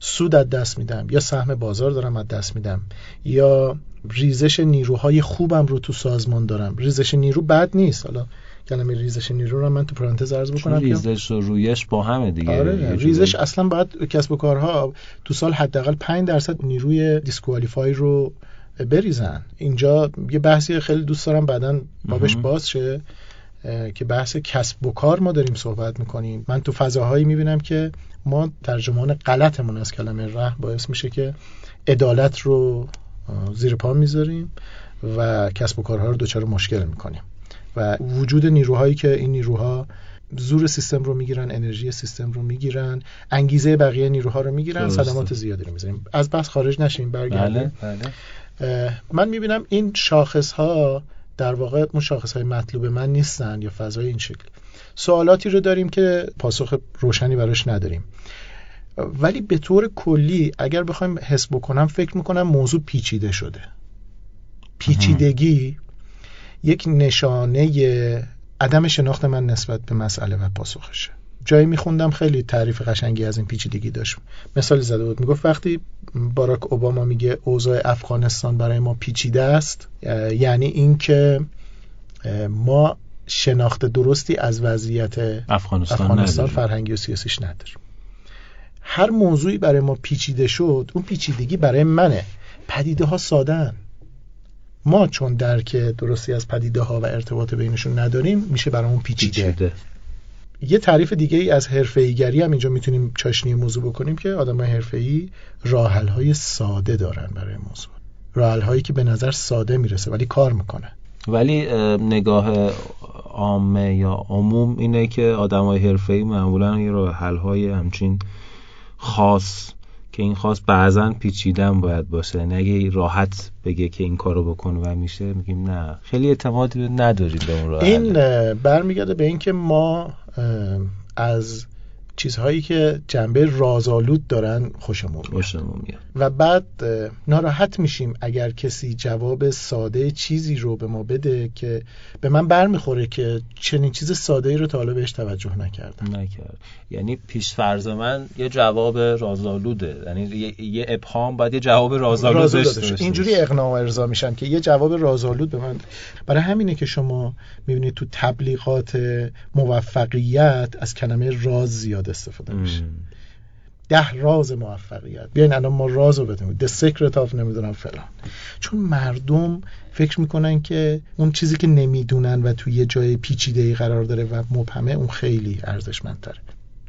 سود از دست میدم یا سهم بازار دارم از دست میدم یا ریزش نیروهای خوبم رو تو سازمان دارم. ریزش نیرو بد نیست. حالا کلمه ریزش نیرو رو من تو پرانتز عرض بکنم ریزش و رویش با همه دیگه. آره ریزش اصلا باید کسب و کارها تو سال حداقل 5 درصد نیروی disqualify رو بریزن. اینجا یه بحثی خیلی دوست دارم بعدا بابش باز شه که بحث کسب و کار ما داریم صحبت می‌کنیم. من تو فضاهایی می‌بینم که ما ترجمان غلطمون از کلمه ره باعث میشه که عدالت رو زیر پا می‌ذاریم و کسب و کارها رو دچار مشکل می‌کنیم. و وجود نیروهایی که این نیروها زور سیستم رو می‌گیرن انرژی سیستم رو می‌گیرن انگیزه بقیه نیروها رو می‌گیرن صدمات زیادی رو می‌ذاریم. از بحث خارج نشیم برگردیم. بله، بله. من می‌بینم این شاخص ها در واقع اون شاخص های مطلوب من نیستن یا فضای این شکل. سوالاتی رو داریم که پاسخ روشنی براش نداریم. ولی به طور کلی اگر بخوایم حس بکنم فکر می‌کنم موضوع پیچیده شده. پیچیدگی یک نشانه عدم شناخت من نسبت به مسئله و پاسخشه. جایی میخوندم خیلی تعریف قشنگی از این پیچیدگی داشت. مثال زده بود می‌گفت وقتی باراک اوباما میگه اوضاع افغانستان برای ما پیچیده است یعنی اینکه ما شناخت درستی از وضعیت افغانستان, افغانستان فرهنگی و سیاسیش نداریم. هر موضوعی برای ما پیچیده شد اون پیچیدگی برای منه. پدیده ها سادن ما چون درک درستی از پدیده ها و ارتباط بینشون نداریم میشه برامون پیچیده, پیچیده. یه تعریف دیگه ای از حرفه‌ایگری هم اینجا می‌تونیم چاشنی موضوع بکنیم که آدم حرفه‌ای راحل های ساده دارن برای موضوع. راحل هایی که به نظر ساده می‌رسه ولی کار می‌کنه. ولی نگاه عامه یا عموم اینه که آدم های حرفه‌ای معمولا یه راحل های همچین خاص که این خاص بعضا پیچیدن باید باشه. نگه راحت بگه که این کارو بکن و میشه میگیم نه. خیلی اعتمادی نداریم به اون این برمیگرده به اینکه ما از چیزهایی که جنبه رازآلود دارن خوشمون میاد. و بعد ناراحت میشیم اگر کسی جواب ساده چیزی رو به ما بده که به من برمیخوره که چنین چیز ساده ای رو تا حالا بهش توجه نکردم. نکرد. یعنی پیش فرض من یه جواب رازآلوده. یعنی یه, ابهام باید یه جواب رازآلود داشته اینجوری اقناع و ارضا میشن که یه جواب رازآلود به من برای همینه که شما می‌بینید تو تبلیغات موفقیت از کلمه راز زیاد استفاده میشه. ده راز موفقیت. بیاین الان ما راز رو بدونیم The Secret of نمی‌دونم فلان. چون مردم فکر می‌کنن که اون چیزی که نمی‌دونن و توی یه جای پیچیده ای قرار داره و مبهمه اون خیلی ارزشمندتره.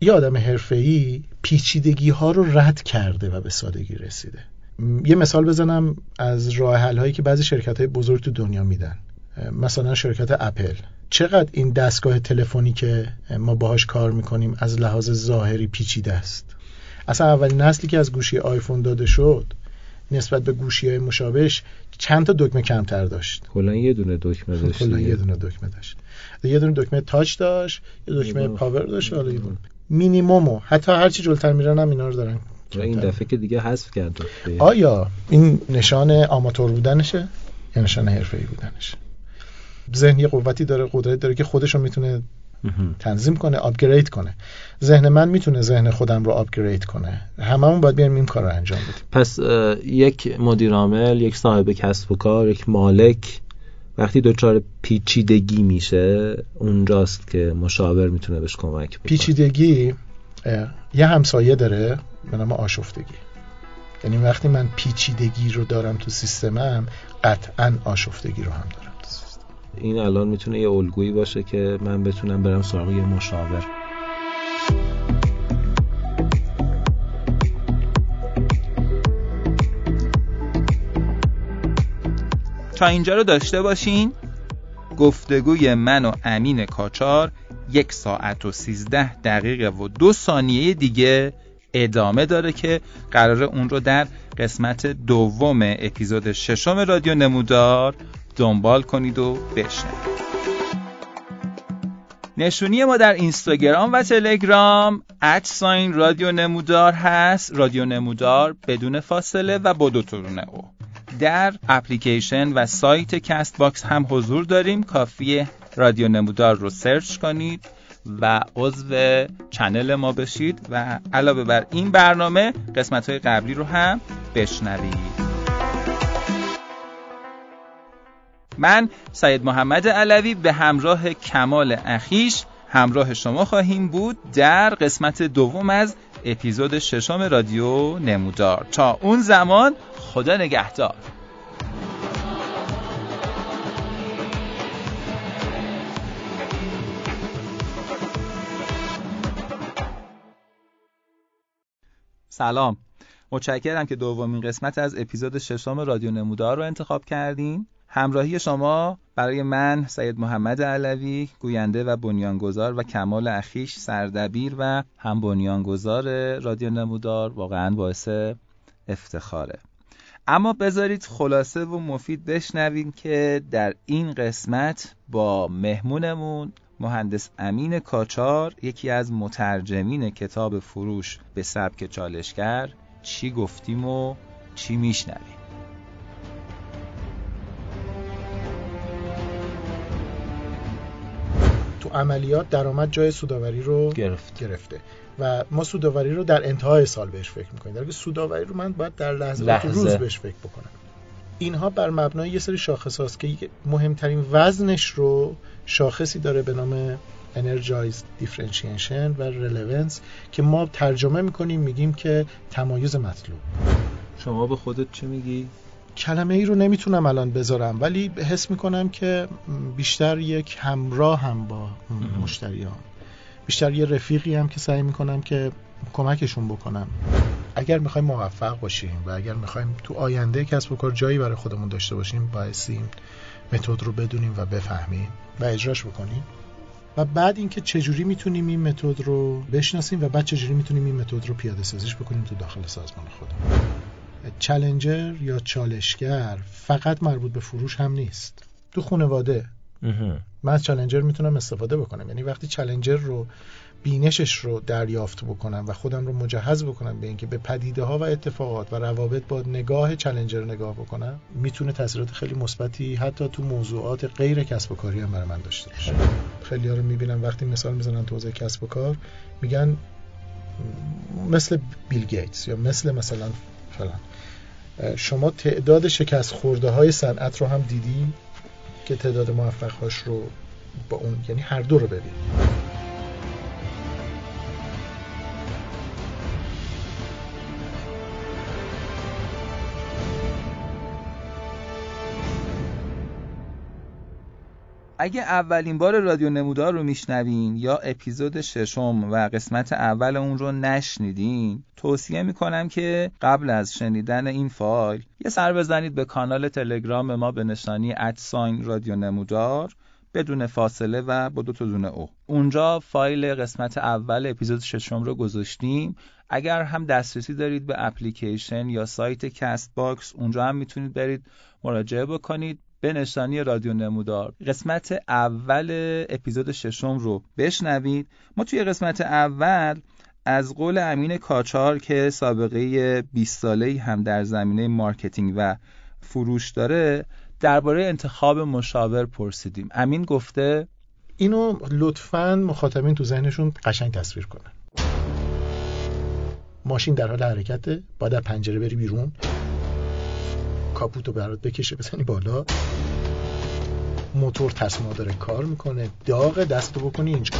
یه آدم حرفه‌ای پیچیدگی ها رو رد کرده و به سادگی رسیده. یه مثال بزنم از راه حل هایی که بعضی شرکت های بزرگ تو دنیا میدن. مثلا شرکت اپل. چقدر این دستگاه تلفنی که ما باهاش کار می‌کنیم از لحاظ ظاهری پیچیده است؟ اصلا اولین نسلی که از گوشی آیفون داده شد نسبت به گوشی های مشابهش چند تا دکمه کمتر داشت؟ کلا یه دونه دکمه داشت کلا یه دونه دکمه داشت. یه دونه دکمه touch داشت یه دکمه power داشت حالا یه دونه. مینیمومو حتی هرچی جلوتر میرن هم اینا رو دارن این دفعه که دیگه حذف کرد آیا این نشان آماتور بودنشه یا نشان حرفه‌ای بودنشه؟ ذهن یه قوتی داره قدرت داره که خودش رو می‌تونه تنظیم کنه آپگرید کنه. ذهن من می‌تونه ذهن خودم رو آپگرید کنه. هممون باید بیایم این کار رو انجام بدیم. پس یک مدیر عامل یک صاحب کسب و کار یک مالک وقتی دچار پیچیدگی میشه اونجاست که مشاور می‌تونه بهش کمک بکنه. پیچیدگی یه همسایه داره به نام آشفتگی. یعنی وقتی من پیچیدگی رو دارم تو سیستمم قطعا آشفتگی رو هم دارم. این الان می‌تونه یه الگویی باشه که من بتونم برم سراغ یه مشاور. تا اینجا رو داشته باشین. گفتگوی من و امین کاچار یک ساعت و سیزده دقیقه و دو ثانیه دیگه ادامه داره که قرار اون رو در قسمت دوم اپیزود ششم رادیو نمودار دنبال کنید و بشنوید. نشونی ما در اینستاگرام و تلگرام ساین رادیو نمودار هست. رادیو نمودار بدون فاصله و با دو او. در اپلیکیشن و سایت Castbox هم حضور داریم. کافیه رادیو نمودار رو search کنید و عضو channel ما بشید و علاوه بر این برنامه قسمت های قبلی رو هم بشنوید. من سید محمد علوی به همراه کمال اخیش همراه شما خواهیم بود در قسمت دوم از اپیزود ششم رادیو نمودار. تا اون زمان خدا نگهدار. سلام. متشکرم که دومین قسمت از اپیزود ششم رادیو نمودار رو انتخاب کردین. همراهی شما برای من سید محمد علوی گوینده و بنیانگذار و کمال اخیش سردبیر و هم بنیانگذار رادیو نمودار واقعا باعث افتخاره. اما بذارید خلاصه و مفید بشنویم که در این قسمت با مهمونمون مهندس امین کاچار یکی از مترجمین کتاب فروش به سبک چالشگر چی گفتیم و چی میشنویم؟ تو عملیات درآمد جای سوداوری رو گرفت. گرفته و ما سوداوری رو در انتهای سال بهش فکر می‌کنیم در سوداوری رو من باید در لحظه, لحظه. روز بهش فکر بکنم اینها بر مبنای یه سری شاخص هاست که مهمترین وزنش رو شاخصی داره به نام Energized Differentiation و Relevance که ما ترجمه می‌کنیم میگیم که تمایز مطلوب شما به خودت چه میگی؟ کلمه ای رو نمی‌تونم الان بذارم ولی حس می‌کنم که بیشتر یک همراه هم با مشتریان. بیشتر یه رفیقی هم که سعی می‌کنم که کمکشون بکنم. اگر می‌خوایم موفق باشیم و اگر می‌خوایم تو آینده کسب و کار جایی برای خودمون داشته باشیم بایستی متد رو بدونیم و بفهمیم و اجراش بکنیم. و بعد اینکه چجوری می‌تونیم این متد رو بشناسیم و بعد چجوری می‌تونیم این متد رو پیاده سازیش بکنیم تو داخل سازمان خودمون. چلنجر یا چالشگر فقط مربوط به فروش هم نیست. تو خانواده من از چالنجر می‌تونم استفاده بکنم. یعنی وقتی چلنجر رو بینشش رو دریافت بکنم و خودم رو مجهز بکنم به اینکه به پدیده ها و اتفاقات و روابط با نگاه چلنجر نگاه بکنم می‌تونه تاثیرات خیلی مثبتی حتی تو موضوعات غیر کسب و کاری هم برای من داشته باشه. خیلی ها رو می‌بینم وقتی مثال می‌زنن تو حوزه کسب و کار میگن مثل بیل گیتس یا مثل مثلا فلان. شما تعداد شکست خورده های صنعت رو هم دیدی که تعداد موفق هاش رو با اون یعنی هر دو رو ببین اگه اولین بار رادیو نمودار رو میشنوین یا اپیزود ششم و قسمت اول اون رو نشنیدین توصیه می‌کنم که قبل از شنیدن این فایل یه سر بزنید به کانال تلگرام ما به نشانی ادساین رادیو نمودار بدون فاصله و با دو تا دونه او. اونجا فایل قسمت اول اپیزود ششم رو گذاشتیم. اگر هم دسترسی دارید به اپلیکیشن یا سایت Castbox اونجا هم می‌تونید برید مراجعه بکنید. به نشانی رادیو نمودار. قسمت اول اپیزود ششم رو بشنوید. ما توی قسمت اول از قول امین کاچار که سابقه 20 ساله هم در زمینه marketing و فروش داره درباره انتخاب مشاور پرسیدیم. امین گفته اینو لطفا مخاطبین تو ذهنشون قشنگ تصویر کنن. ماشین در حال حرکته باید پنجره بری بیرون. کاپوتو برات بکشه بزنی بالا. موتور تصمیم داره کار می‌کنه. داغ دستو بکنی اینجا.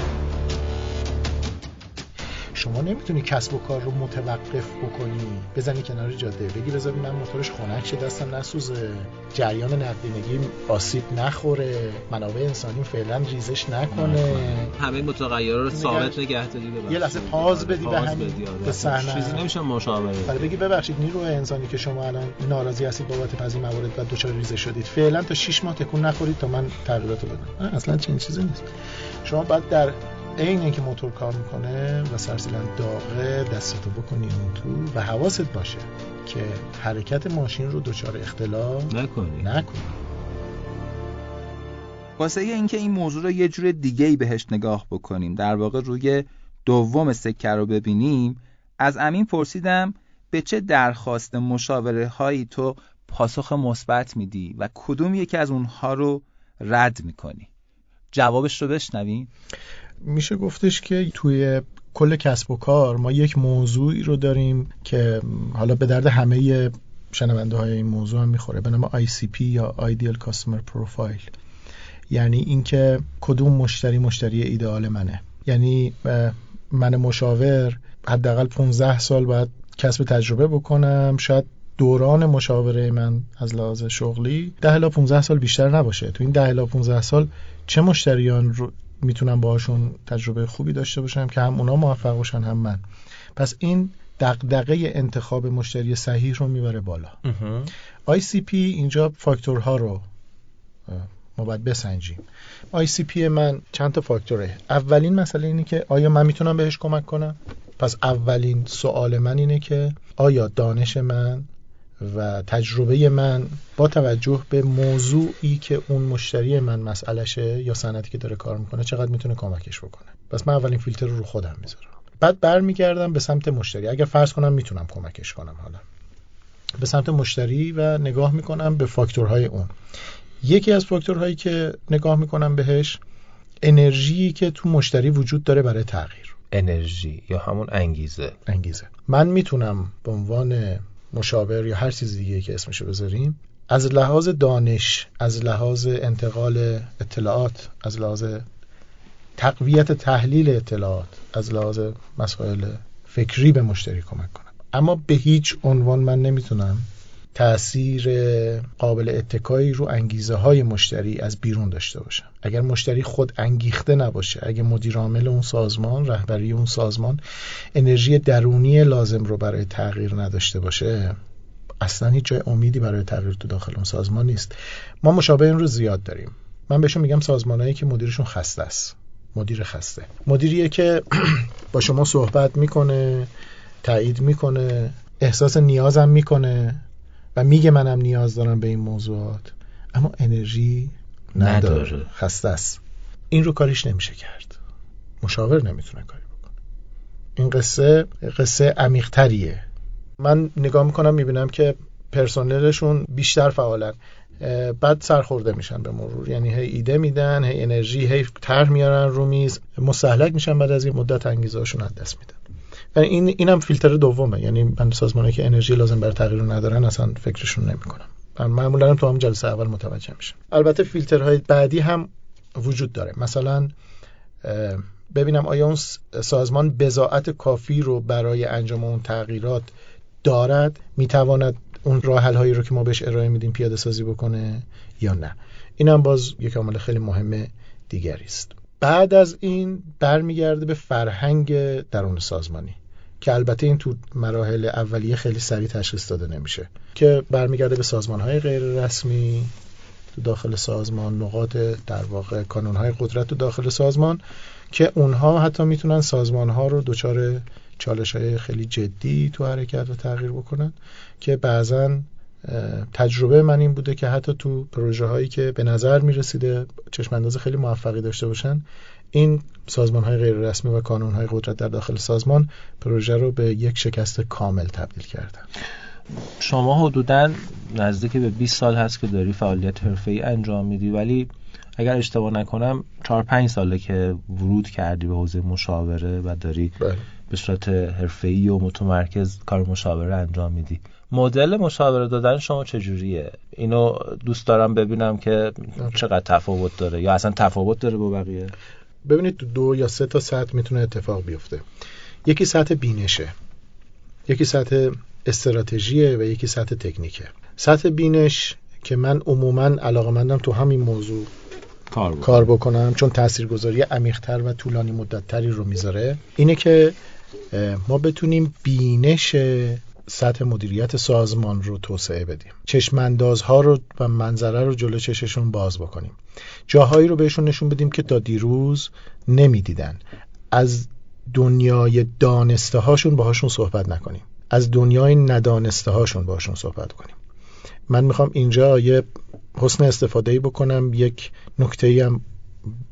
شما نمی‌تونی کسب و کار رو متوقف بکنی. بزنی کنار جاده. بگی بذار من موتورش خنک شه دستم نسوزه. جریان نقدینگی آسیب نخوره. منابع انسانی فعلا ریزش نکنه. همه متغیرها رو ثابت نگه داری یه لحظه پاز بدی به همین آره. به صحنه. چیزی نمیشه مشاوره ولی بگی ببخشید نیروی انسانی که شما الان ناراضی هستید بابت بعضی موارد و دچار ریزش شدید. فعلا تا 6 ماه تکون نخورید تا من تغییراتو بدم. اصلا چنین چیزی نیست. شما بعد در عین اینکه موتور کار می‌کنه و سرسیلن داغه دستتو بکنی اون تو و حواست باشه که حرکت ماشین رو دچار اختلال نکنی. نکنی. واسه اینکه این موضوع رو یه جور دیگه ای بهش نگاه بکنیم در واقع روی دوم سکه رو ببینیم از امین پرسیدم به چه درخواست مشاوره هایی تو پاسخ مثبت میدی و کدوم یکی از اونها رو رد می‌کنی؟ جوابش رو بشنویم. میشه گفتش که توی کل کسب و کار ما یک موضوعی رو داریم که حالا به درد همه شنونده های این موضوع هم می‌خوره. به نام ICP یا Ideal Customer Profile. یعنی اینکه کدوم مشتری مشتری ایدئال منه. یعنی من مشاور حداقل 15 سال باید کسب تجربه بکنم. شاید دوران مشاوره من از لحاظ شغلی 10 الی 15 سال بیشتر نباشه. تو این 10 الی 15 سال چه مشتریان رو می‌تونم باهاشون تجربه خوبی داشته باشم که هم اونا موفق باشن هم من. پس این دغدغه انتخاب مشتری صحیح رو می‌بره بالا. ICP اینجا فاکتورها رو ما باید بسنجیم. ICP من چند تا فاکتوره؟ اولین مسئله اینه که آیا من می‌تونم بهش کمک کنم؟ پس اولین سوال من اینه که آیا دانش من و تجربه من با توجه به موضوعی که اون مشتری من مسئلهشه یا صنعتی که داره کار می‌کنه چقدر می‌تونه کمکش بکنه. پس من اولین فیلتر رو رو خودم می‌ذارم. بعد برمیگردم به سمت مشتری. اگر فرض کنم می‌تونم کمکش کنم حالا. به سمت مشتری و نگاه می‌کنم به فاکتورهای اون. یکی از فاکتورهایی که نگاه می‌کنم بهش انرژی که تو مشتری وجود داره برای تغییر. انرژی یا همون انگیزه. انگیزه. من می‌تونم به عنوان مشاور یا هر چیز دیگه که اسمشو بذاریم از لحاظ دانش از لحاظ انتقال اطلاعات از لحاظ تقویت تحلیل اطلاعات از لحاظ مسائل فکری به مشتری کمک کنم. اما به هیچ عنوان من نمی‌تونم تأثیر قابل اتکایی رو انگیزه های مشتری از بیرون داشته باشم اگر مشتری خود انگیخته نباشه اگر مدیر عامل اون سازمان رهبری اون سازمان انرژی درونی لازم رو برای تغییر نداشته باشه اصلا هیچ جای امیدی برای تغییر تو داخل اون سازمان نیست. ما مشابه این رو زیاد داریم. من بهشون میگم سازمانهایی که مدیرشون خسته است. مدیر خسته. مدیریه که با شما صحبت می‌کنه تایید می‌کنه احساس نیازم می‌کنه. و میگه منم نیاز دارم به این موضوعات. اما انرژی نداره, نداره. خسته است. این رو کاریش نمیشه کرد. مشاور نمی‌تونه کاری بکنه. این قصه قصه عمیقتریه. من نگاه می‌کنم می‌بینم که پرسنلشون بیشتر فعالن. بعد سرخورده میشن به مرور. یعنی هی ایده میدن هی انرژی هی طرح میارن رو میز. مستهلک میشن بعد از این مدت انگیزهاشون از دست میدن. این اینم فیلتر دومه. یعنی من سازمانی که انرژی لازم برای تغییر ندارن اصلا فکرشون نمی‌کنم. من معمولا تو هم جلسه اول متوجه میشم. البته فیلترهای بعدی هم وجود داره. مثلا ببینم آیا اون سازمان بزاعت کافی رو برای انجام اون تغییرات دارد؟ می‌تواند اون راه هایی رو که ما بهش ارائه میدیم پیاده سازی بکنه یا نه؟ اینم باز یک عامل خیلی مهم دیگری است. بعد از این برمیگرده به فرهنگ درون سازمانی. که البته این تو مراحل اولیه خیلی سریع تشخیص داده نمیشه که برمیگرده به سازمان های غیر رسمی تو داخل سازمان نقاط در واقع کانون های قدرت تو داخل سازمان که اونها حتی می‌تونن سازمان ها رو دچار چالش های خیلی جدی تو حرکت و تغییر بکنن که بعضا تجربه من این بوده که حتی تو پروژه هایی که به نظر می رسیده چشم انداز خیلی موفقی داشته باشن این سازمان های غیر رسمی و کانون های قدرت در داخل سازمان پروژه رو به یک شکست کامل تبدیل کردن. شما حدودا نزدیک به 20 سال هست که داری فعالیت حرفه‌ای انجام میدی ولی اگر اشتباه نکنم 4 5 ساله که ورود کردی به حوزه مشاوره و داری بله. به صورت حرفه‌ای و متمرکز کار مشاوره انجام میدی. مدل مشاوره دادن شما چجوریه؟ اینو دوست دارم ببینم که چقدر تفاوت داره یا اصلا تفاوت داره با بقیه؟ ببینید دو یا سه تا سطح می‌تونه اتفاق بیفته. یکی سطح بینشه یکی سطح استراتژیه و یکی سطح تکنیکه. سطح بینش که من عموما علاقمندم تو همین موضوع کار بکنم, کار بکنم چون تاثیرگذاری عمیقتر و طولانی مدتتری رو می‌ذاره اینه که ما بتونیم بینش سطح مدیریت سازمان رو توسعه بدیم. چشماندازها رو و منظره رو جلو چششون باز بکنیم. جاهایی رو بهشون نشون بدیم که تا دیروز نمی‌دیدن. از دنیای دانسته هاشون باهاشون صحبت نکنیم. از دنیای ندانسته هاشون باهاشون صحبت کنیم. من می‌خوام اینجا یه حسن استفاده ای بکنم. یک نکته هم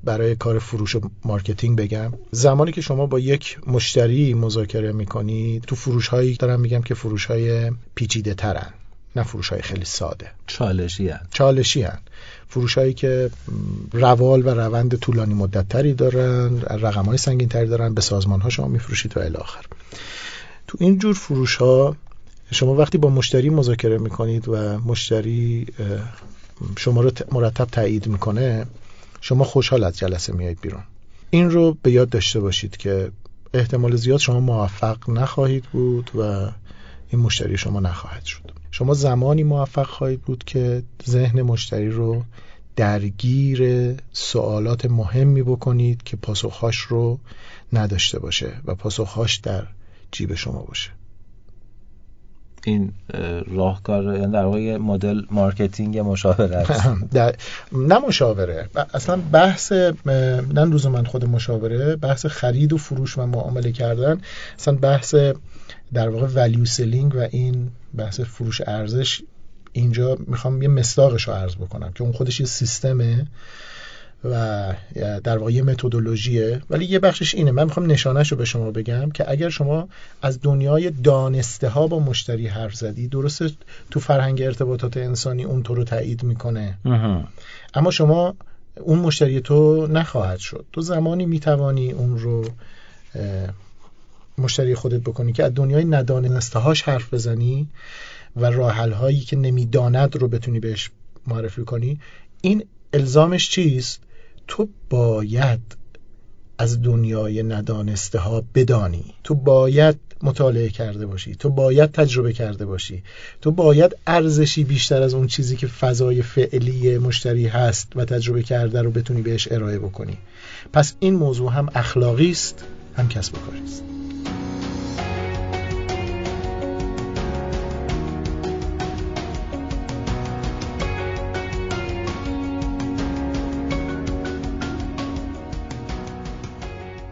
برای کار فروش و marketing بگم زمانی که شما با یک مشتری مذاکره می‌کنید تو فروش هایی دارم میگم که فروش های پیچیده ترن نه فروش های خیلی ساده چالشی هن. چالشی هن. فروش هایی که روال و روند طولانی مدت تری دارن رقم های سنگین تری دارن به سازمان ها شما میفروشید و الاخر تو این جور فروش ها شما وقتی با مشتری مذاکره می‌کنید و مشتری شما رو مرتب تایید می‌کنه شما خوشحال از جلسه میایید بیرون. این رو به یاد داشته باشید که احتمال زیاد شما موفق نخواهید بود و این مشتری شما نخواهد شد. شما زمانی موفق خواهید بود که ذهن مشتری رو درگیر سوالات مهمی بکنید که پاسخهاش رو نداشته باشه و پاسخهاش در جیب شما باشه. این راهکار یعنی در واقع مدل marketing مشاوره است. نه مشاوره اصلا بحث نه روز من خود مشاوره بحث خرید و فروش و معامله کردن اصلا بحث در واقع value selling و این بحث فروش ارزش اینجا می‌خوام یه مصداقش رو عرض بکنم که اون خودش یه سیستمه. و در واقع یه متدولوژیه. ولی یه بخشش اینه. من می‌خوام نشانش رو به شما بگم که اگر شما از دنیای دانسته ها با مشتری حرف زدی درسته تو فرهنگ ارتباطات انسانی اون تو رو تایید می‌کنه. اما شما اون مشتری تو نخواهد شد. تو زمانی می‌توانی اون رو مشتری خودت بکنی که از دنیای ندانسته هاش حرف بزنی و راحل هایی که نمی‌داند رو بتونی بهش معرفی کنی. این الزامش چیست؟ تو باید از دنیای ندانسته ها بدانی. تو باید مطالعه کرده باشی. تو باید تجربه کرده باشی. تو باید ارزشی بیشتر از اون چیزی که فضای فعلی مشتری هست و تجربه کرده رو بتونی بهش ارائه بکنی. پس این موضوع هم اخلاقی است هم کسب و کاری است.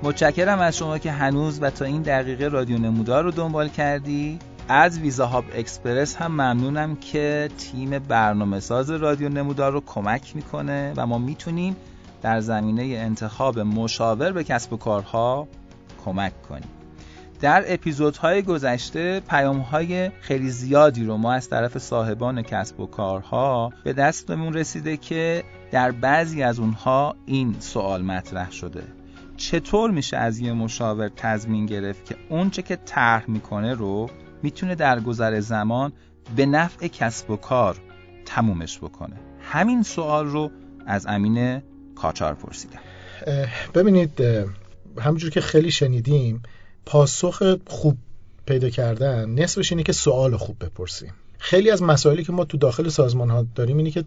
متشکرم از شما که هنوز و تا این دقیقه رادیو نمودار رو دنبال کردی. از ویزا هاب اکسپرس هم ممنونم که تیم برنامه ساز رادیو نمودار رو کمک می‌کنه و ما می‌تونیم در زمینه انتخاب مشاور به کسب و کارها کمک کنیم. در اپیزودهای گذشته پیامهای خیلی زیادی رو ما از طرف صاحبان کسب و کارها به دستمون رسیده که در بعضی از اونها این سوال مطرح شده. چطور میشه از یه مشاور تضمین گرفت که اونچه که طرح می‌کنه رو می‌تونه در گذر زمان به نفع کسب و کار تمومش بکنه؟ همین سوال رو از امین کاچار پرسیدم. ببینید همونجور که خیلی شنیدیم پاسخ خوب پیدا کردن نصفش اینه که سوال خوب بپرسیم. خیلی از مسائلی که ما تو داخل سازمان ها داریم اینه که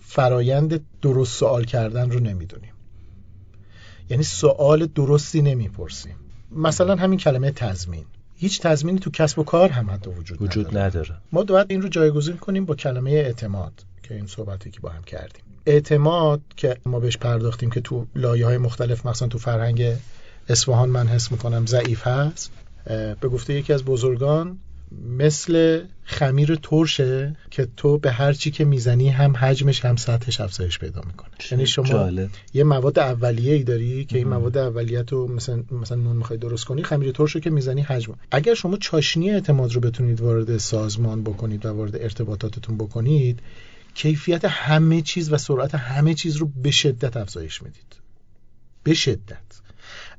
فرایند درست سوال کردن رو نمی‌دونیم. یعنی سوال درستی نمی‌پرسیم. مثلا همین کلمه تضمین. هیچ تضمینی تو کسب و کار هم حتی وجود, وجود نداره. ما باید این رو جایگزین کنیم با کلمه اعتماد که این صحبتی که با هم کردیم. اعتماد که ما بهش پرداختیم که تو لایه های مختلف مثلا تو فرهنگ اصفهان من حس می‌کنم ضعیف هست به گفته یکی از بزرگان مثل خمیر ترشه که تو به هر چی که می‌زنی هم حجمش هم سطحش افزایش پیدا می‌کنه. یعنی شما یه مواد اولیه ای داری که این مواد اولیه تو مثلا مثلا نون می‌خوای درست کنی خمیر ترش رو که می‌زنی حجم. اگر شما چاشنی اعتماد رو بتونید وارد سازمان بکنید و وارد ارتباطاتتون بکنید کیفیت همه چیز و سرعت همه چیز رو به شدت افزایش می‌دید. به شدت.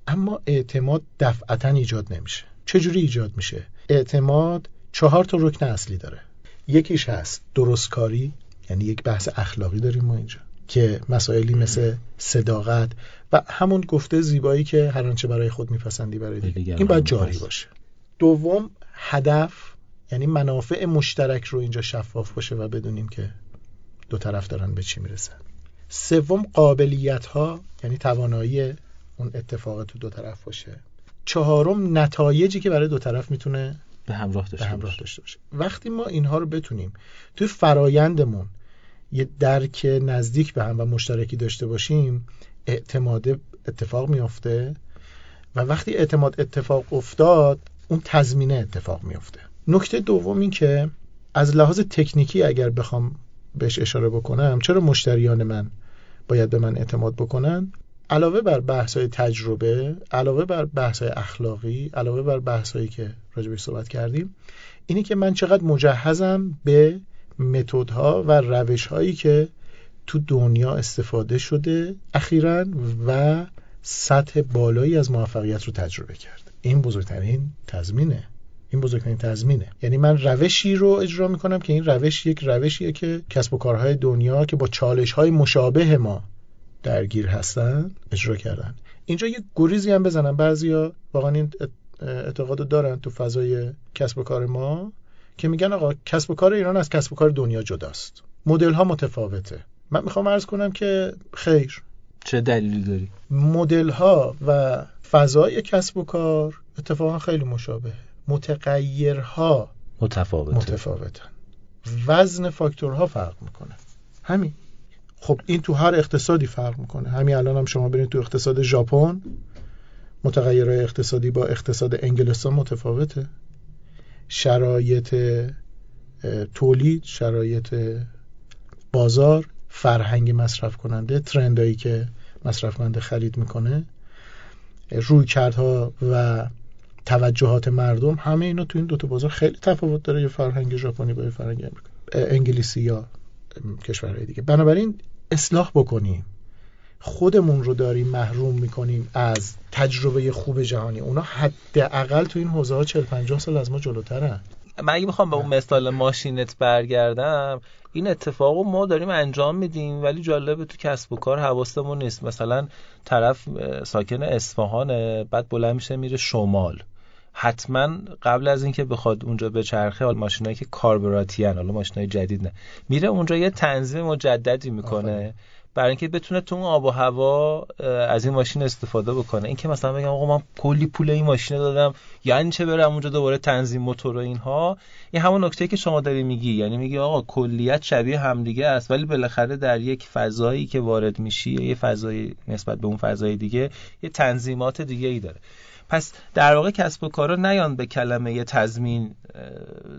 اما اعتماد دفعتا ایجاد نمیشه. چجوری ایجاد میشه؟ اعتماد چهار تا رکن اصلی داره. یکیش هست درستکاری یعنی یک بحث اخلاقی داریم ما اینجا که مسائلی مثل صداقت و همون گفته زیبایی که هر آنچه برای خود میپسندی برای دیگه. این باید جاری باشه. دوم هدف یعنی منافع مشترک رو اینجا شفاف باشه و بدونیم که دو طرف دارن به چی می‌رسن. سوم قابلیت ها یعنی توانایی اون اتفاق تو دو طرف باشه. چهارم نتایجی که برای دو طرف می‌تونه به همراه داشته, همراه داشته باشه. وقتی ما اینها رو بتونیم توی فرایندمون یه درک نزدیک به هم و مشترکی داشته باشیم اعتماد اتفاق میافته و وقتی اعتماد اتفاق افتاد اون تضمینه اتفاق میافته. نکته دوم این که از لحاظ تکنیکی اگر بخوام بهش اشاره بکنم چرا مشتریان من باید به من اعتماد بکنن؟ علاوه بر بحث های تجربه علاوه بر بحث های اخلاقی علاوه بر بحث هایی که راجبش صحبت کردیم اینی که من چقدر مجهزم به متدها و روش هایی که تو دنیا استفاده شده اخیرا و سطح بالایی از موفقیت رو تجربه کرد. این بزرگترین تضمینه. این بزرگترین تضمینه. یعنی من روشی رو اجرا می‌کنم که این روش یک روشیه که کسب و کارهای دنیا که با چالش های مشابه ما درگیر هستن اجرا کردن. اینجا یه گریزی هم بزنم. بعضیا واقعا این اعتقاد دارن تو فضای کسب و کار ما که میگن آقا کسب و کار ایران از کسب و کار دنیا جداست. مدل ها متفاوته. من می‌خوام عرض کنم که خیر. چه دلیلی داری؟ مدل ها و فضای کسب و کار اتفاقا خیلی مشابه متغیرها متفاوته. متفاوتن. وزن فاکتورها فرق می‌کنه. همین. خب این تو هر اقتصادی فرق می‌کنه. همین الان هم شما برید تو اقتصاد ژاپن متغیرهای اقتصادی با اقتصاد انگلستان متفاوته. شرایط تولید شرایط بازار فرهنگ مصرف کننده ترندایی که مصرف کننده خرید می‌کنه. روی کردها و توجهات مردم همه اینا تو این دوتا بازار خیلی تفاوت داره یه فرهنگ ژاپنی با یه فرهنگ انگلیسی یا کشورهای دیگه. بنابراین اصلاح بکنیم. خودمون رو داریم محروم می‌کنیم از تجربه خوب جهانی. اونا حداقل تو این حوزه ها 40 50 سال از ما جلوترن. من اگه می‌خوام به اون مثال ماشینت برگردم این اتفاق رو ما داریم انجام میدیم ولی جالبه تو کسب و کار حواستمون نیست. مثلا طرف ساکن اصفهانه بعد بلند میشه میره شمال. حتما قبل از اینکه بخواد اونجا به چرخه حال ماشینایی که کاربراتیان حالا ماشینای جدید نه. میره اونجا یه تنظیم مجددی می‌کنه برای اینکه بتونه تو اون آب و هوا از این ماشین استفاده بکنه. اینکه مثلا بگم آقا من کلی پول این ماشین دادم یعنی چه برم اونجا دوباره تنظیم موتور و اینها. این همون نکته که شما داری میگی. یعنی میگی آقا کلیت شبیه همدیگه است ولی بالاخره در یک فضایی که وارد میشی یه فضای نسبت به اون فضای دیگه یه تنظیمات دیگه ای داره. پس در واقع کسب و کارا نیان به کلمه تضمین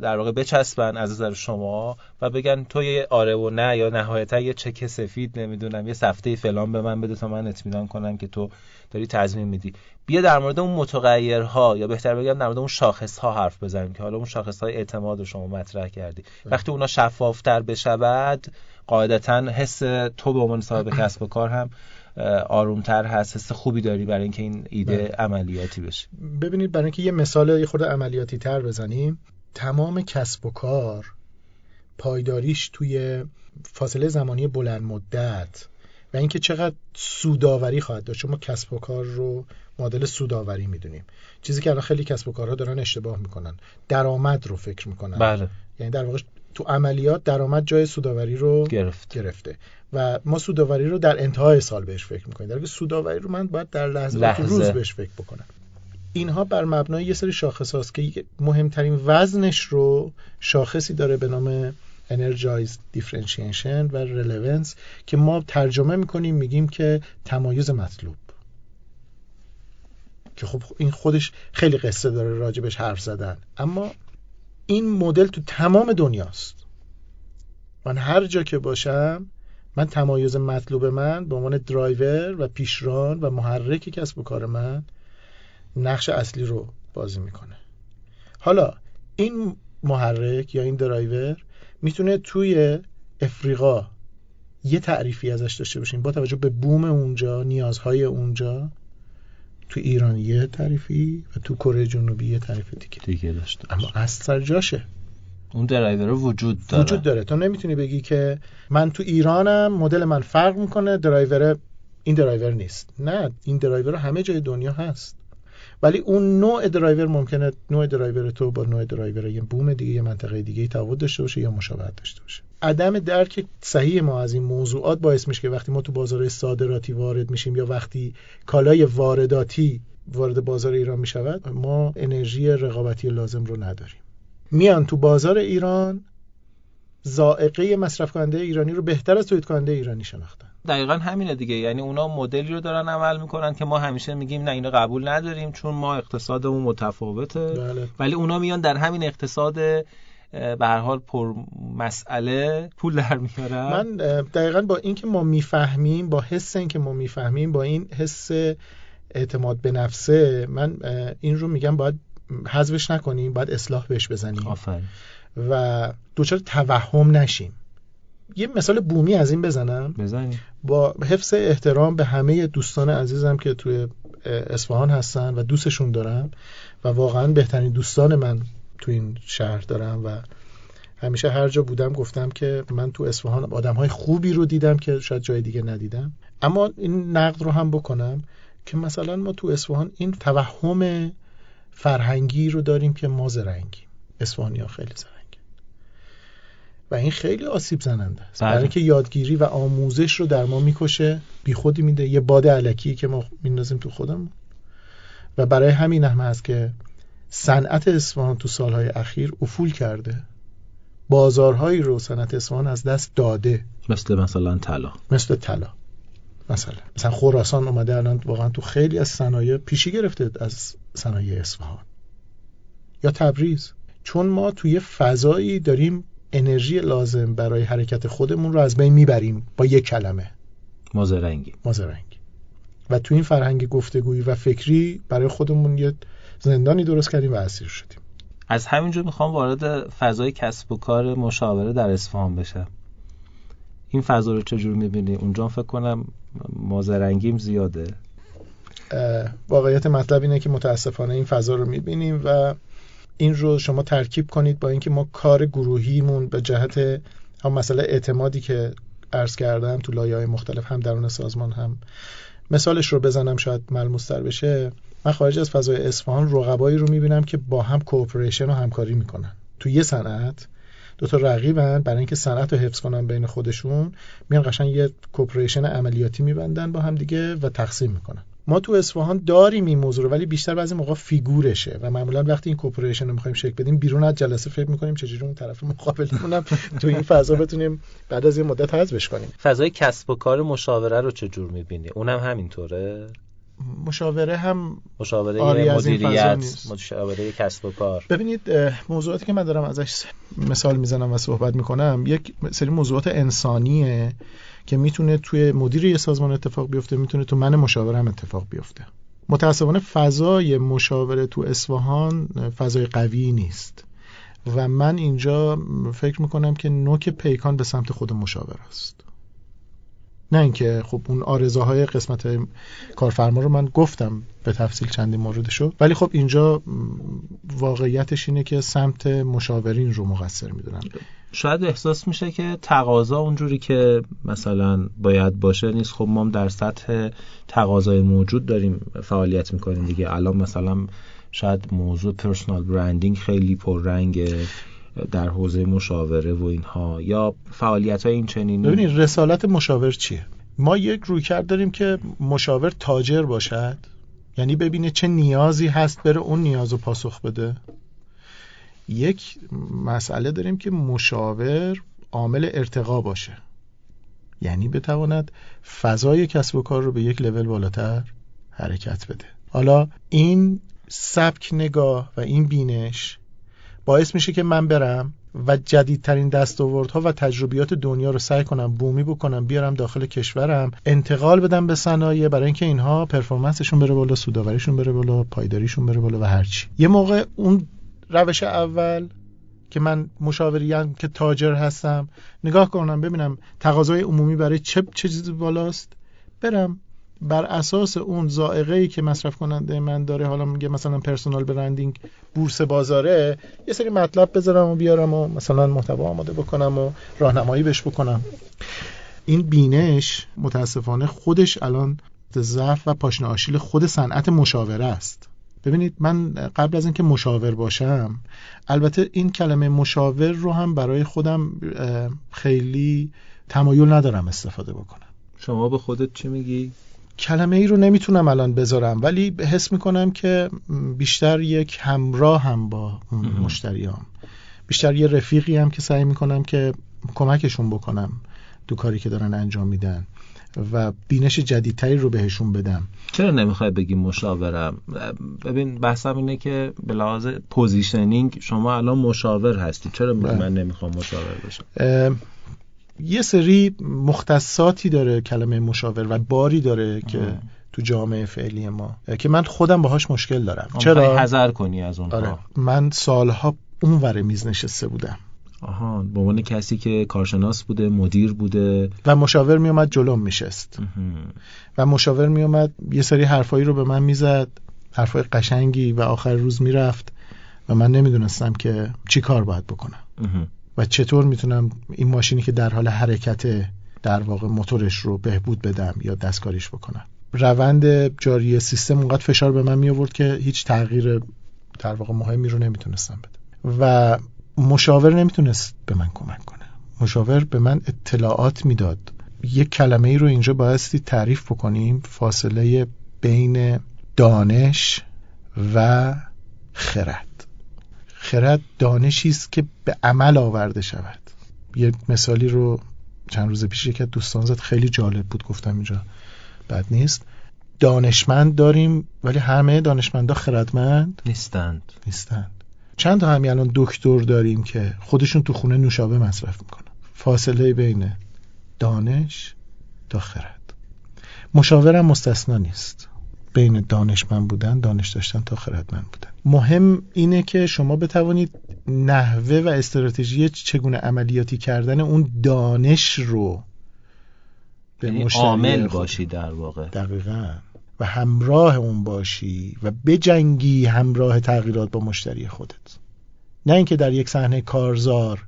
در واقع بچسبن از نظر شما و بگن تو یه آره و نه یا نهایتا یه چک سفید نمی‌دونم یه سفته فلان به من بده تا من اطمینان کنم که تو داری تضمین میدی بیا در مورد اون متغیرها یا بهتر بگم در مورد اون شاخص ها حرف بزنیم که حالا اون شاخص های اعتماد رو شما مطرح کردی. وقتی اونا شفافتر بشود قاعدتا حس تو به عنوان صاحب کسب و کار هم آرومتر هست حس خوبی داری برای اینکه این ایده بله. عملیاتی بشه؟ ببینید برای اینکه یه مثال یه خورده عملیاتی تر بزنیم. تمام کسب و کار پایداریش توی فاصله زمانی بلند مدت و اینکه چقدر سوداوری خواهد داشت. چون ما کسب و کار رو مدل سوداوری می‌دونیم. چیزی که الان خیلی کسب و کارها دارن اشتباه می‌کنن. درآمد رو فکر می‌کنن. بله. یعنی در واقع تو عملیات درآمد جای سوداوری رو گرفت. گرفته. و ما سوداوری رو در انتهای سال بهش فکر می‌کنیم. در سوداوری رو من باید در لحظه, لحظه. روز بهش فکر بکنم. اینها بر مبنای یه سری شاخص هاست که مهمترین وزنش رو شاخصی داره به نام energized differentiation و relevance که ما ترجمه می‌کنیم میگیم که تمایز مطلوب. که خب این خودش خیلی قصه داره راجبش حرف زدن. اما این مدل تو تمام دنیاست. من هر جا که باشم من تمایز مطلوب من به عنوان درایور و پیشران و محرک کسب و کار من نقش اصلی رو بازی می‌کنه. حالا این محرک یا این درایور می‌تونه توی افریقا یه تعریفی ازش داشته باشیم با توجه به بوم اونجا نیازهای اونجا. تو ایران یه تعریفی و تو کره جنوبی یه تعریف دیگه. دیگه داشته اما اصل جاشه. اون درایور وجود داره. وجود داره. تو نمی‌تونی بگی که من تو ایرانم مدل من فرق می‌کنه درایور این درایور نیست. نه این درایور همه جای دنیا هست. ولی اون نوع درایور ممکنه نوع درایور تو با نوع درایور یه بوم دیگه یه منطقه دیگه تفاوت داشته باشه یا مشابهت داشته باشه. عدم درک صحیح ما از این موضوعات باعث میشه که وقتی ما تو بازار صادراتی وارد میشیم یا وقتی کالای وارداتی وارد بازار ایران می‌شود ما انرژی رقابتی لازم رو نداریم. میان تو بازار ایران ذائقه مصرف کننده ایرانی رو بهتر از تولید کننده ایرانی شناختن. دقیقا همینه دیگه. یعنی اونا مدلی رو دارن عمل می‌کنن که ما همیشه میگیم نه اینو قبول نداریم چون ما اقتصادمون متفاوته. بله. ولی اونا میان در همین اقتصاد به هر حال پر مسئله پول در میارن. من دقیقا با اینکه ما می‌فهمیم با حس اینکه ما می‌فهمیم با این حس اعتماد به نفسه من این رو میگم باید حذفش نکنیم باید اصلاح بهش بزنیم. آفرین. و دوچار توهم نشیم. یه مثال بومی از این بزنم. بزنیم با حفظ احترام به همه دوستان عزیزم که توی اصفهان هستن و دوستشون دارم و واقعا بهترین دوستان من تو این شهر دارم و همیشه هر جا بودم گفتم که من تو اصفهان آدم های خوبی رو دیدم که شاید جای دیگه ندیدم. اما این نقد رو هم بکنم که مثلا ما تو اصفهان این توهم فرهنگی رو داریم که ما زرنگیم. اصفهانی ها خیلی زرنگ و این خیلی آسیب زننده است. بله. برای اینکه یادگیری و آموزش رو در ما می‌کشه بیخودی میده. یه باد علکی که ما میندازیم تو خودمون. و برای همین هم هست که صنعت اصفهان تو سالهای اخیر افول کرده. بازارهایی رو صنعت اصفهان از دست داده. مثل مثلا طلا. مثل طلا. مثلا. مثلا خراسان اومده الان واقعا تو خیلی از صنایع پیشی گرفته از صنایع اصفهان. یا تبریز. چون ما توی فضایی داریم انرژی لازم برای حرکت خودمون رو از بین می‌بریم با یک کلمه. مازرنگی. مازرنگ و تو این فرهنگ گفتگویی و فکری برای خودمون یه زندانی درست کردیم و اسیر شدیم. از همینجور می‌خوام وارد فضای کسب و کار مشاوره در اصفهان بشم. این فضا رو چجور می‌بینی؟ اونجا فکر کنم مازرنگیم زیاده. واقعیت مطلب اینه که متاسفانه این فضا رو می‌بینیم و این رو شما ترکیب کنید با اینکه ما کار گروهیمون به جهت هم مسئله اعتمادی که عرض کردم تو لایه های مختلف هم درون سازمان هم مثالش رو بزنم شاید ملموستر بشه. من خارج از فضای اصفهان رقبایی رو می‌بینم که با هم کوپریشن و همکاری می‌کنن. تو یه صنعت دو تا رقیبن برای اینکه صنعت رو حفظ کنن بین خودشون میان قشنگ یه کوپریشن عملیاتی میبندن با هم دیگه و تقسیم می‌کنن. ما تو اصفهان داریم این موضوع رو ولی بیشتر بعضی موقع فیگورشه و معمولا وقتی این کوپریشن رو می‌خوایم شکل بدیم بیرون از جلسه فکر می‌کنیم چجوری اون طرف مقابلمون تو این فضا بتونیم بعد از این مدت حذفش کنیم. فضای کسب و کار مشاوره رو چجور می‌بینی؟ اونم همینطوره؟ مشاوره هم مشاوره مدیریت مشاوره کسب و کار. ببینید موضوعاتی که من دارم ازش مثال می‌زنم و صحبت می‌کنم یک سری موضوعات انسانیه که می‌تونه توی مدیر یه سازمان اتفاق بیفته می‌تونه تو من مشاور هم اتفاق بیفته. متاسفانه فضای مشاوره تو اصفهان فضای قوی نیست. و من اینجا فکر می‌کنم که نوک پیکان به سمت خود مشاور است. نه اینکه خب اون آرزاهای قسمت کارفرما رو من گفتم به تفصیل چندی موردشو. ولی خب اینجا واقعیتش اینه که سمت مشاورین رو مقصر می‌دونم. شاید احساس میشه که تقاضا اونجوری که مثلا باید باشه نیست. خب ما در سطح تقاضای موجود داریم فعالیت می‌کنیم دیگه. الان مثلا شاید موضوع پرسونال برندینگ خیلی پررنگه. در حوزه مشاوره و اینها یا فعالیت های این چنینی؟ ببینید رسالت مشاور چیه؟ ما یک رویکرد داریم که مشاور تاجر باشد. یعنی ببینه چه نیازی هست بره اون نیاز رو پاسخ بده. یک مسئله داریم که مشاور عامل ارتقا باشه. یعنی بتواند فضای کسب و کار رو به یک لول بالاتر حرکت بده. حالا این سبک نگاه و این بینش باعث میشه که من برم و جدیدترین دستاوردها و تجربیات دنیا رو سعی کنم بومی بکنم بیارم داخل کشورم انتقال بدم به صنایع برای اینکه اینها پرفورمنسشون بره بالا سوداوریشون بره بالا پایداریشون بره بالا و هرچی یه موقع اون روش اول که من مشاوریم که تاجر هستم نگاه کنم ببینم تقاضای عمومی برای چه چیزی بالاست برم بر اساس اون زائقه ای که مصرف کننده من داره حالا میگه مثلا پرسونال برندینگ بورس بازاره یه سری مطلب بذارم و بیارم و مثلا محتوا آماده بکنم و راهنمایی بهش بکنم. این بینش متاسفانه خودش الان ضعف و پاشنه آشیل خود صنعت مشاوره است. ببینید من قبل از اینکه مشاور باشم البته این کلمه مشاور رو هم برای خودم خیلی تمایل ندارم استفاده بکنم. شما به خودت چی میگی؟ کلمه ای رو نمی‌تونم الان بذارم ولی حس می‌کنم که بیشتر یک همراه هم با مشتریام. بیشتر یه رفیقی هم که سعی می‌کنم که کمکشون بکنم تو کاری که دارن انجام میدن و بینش جدیدتری رو بهشون بدم. چرا نمی‌خوای بگی مشاورم ببین بحثم اینه که به لحاظ positioning شما الان مشاور هستی. چرا بله. من نمی‌خوام مشاور باشم یه سری مختصاتی داره کلمه مشاور و باری داره که تو جامعه فعلی ما که من خودم باهاش مشکل دارم. چرا؟ حذر کنی از اونها. آره. من سالها اونور میز نشسته بودم. آها به عنوان کسی که کارشناس بوده مدیر بوده. و مشاور میومد جلوم میشست. و مشاور میومد یه سری حرفایی رو به من می‌زد حرفای قشنگی و آخر روز می‌رفت و من نمی‌دونستم که چی کار باید بکنم. و چطور می‌تونم این ماشینی که در حال حرکت در واقع موتورش رو بهبود بدم یا دستکاریش بکنم؟ روند جاری سیستم اونقدر فشار به من می آورد که هیچ تغییر در واقع مهمی رو نمی‌تونستم بدم. و مشاور نمی‌تونست به من کمک کنه. مشاور به من اطلاعات می‌داد. یک کلمه ای رو اینجا بایستی تعریف بکنیم. فاصله بین دانش و خرد. خرد دانشی است که به عمل آورده شود. یه مثالی رو چند روز پیش که دوستان زد خیلی جالب بود گفتم اینجا بد نیست. دانشمند داریم ولی همه دانشمندا خردمند؟ نیستند. نیستند. چند تا همین الان دکتر داریم که خودشون تو خونه نوشابه مصرف می‌کنن. فاصله بین دانش تا خرد. مشاورم مستثنا نیست. بین دانشمند بودن دانش داشتن تا خردمند بودن. مهم اینه که شما بتوانید نحوه و استراتژی چگونه عملیاتی کردن اون دانش رو به یعنی عامل باشی در واقع. دقیقا. و همراه اون باشی و بجنگی همراه تغییرات با مشتری خودت. نه اینکه در یک صحنه کارزار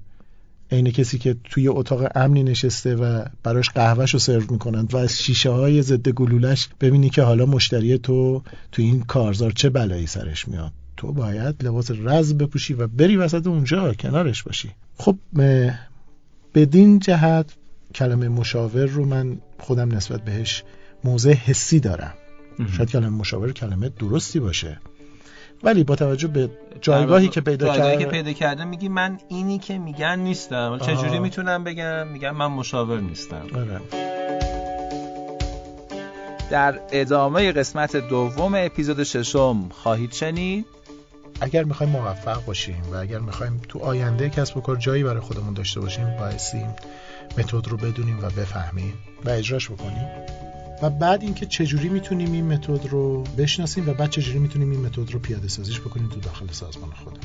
عین کسی که توی اتاق امنی نشسته و براش قهوهش رو سرو می‌کنند و از شیشه های ضد گلولش ببینی که حالا مشتری تو تو این کارزار چه بلایی سرش میاد. تو باید لباس رز بپوشی و بری وسط اونجا کنارش باشی. خب بدین جهت کلمه مشاور رو من خودم نسبت بهش موضع حسی دارم. شاید کلمه مشاور کلمه درستی باشه. ولی با توجه به جایگاهی که پیدا کرده که پیدا کرده میگی من اینی که میگن نیستم. چجوری می‌تونم بگم؟ میگم من مشاور نیستم. آره. در ادامه قسمت دوم اپیزود ششم خواهید شنید؟ اگر می‌خوایم موفق باشیم و اگر می‌خوایم تو آینده کسب و کار جایی برای خودمون داشته باشیم بایستی متد رو بدونیم و بفهمیم و اجراش بکنیم. و بعد اینکه چجوری می‌تونیم این متد رو بشناسیم و بعد چجوری می‌تونیم این متد رو پیاده سازیش بکنیم تو داخل سازمان خودمون.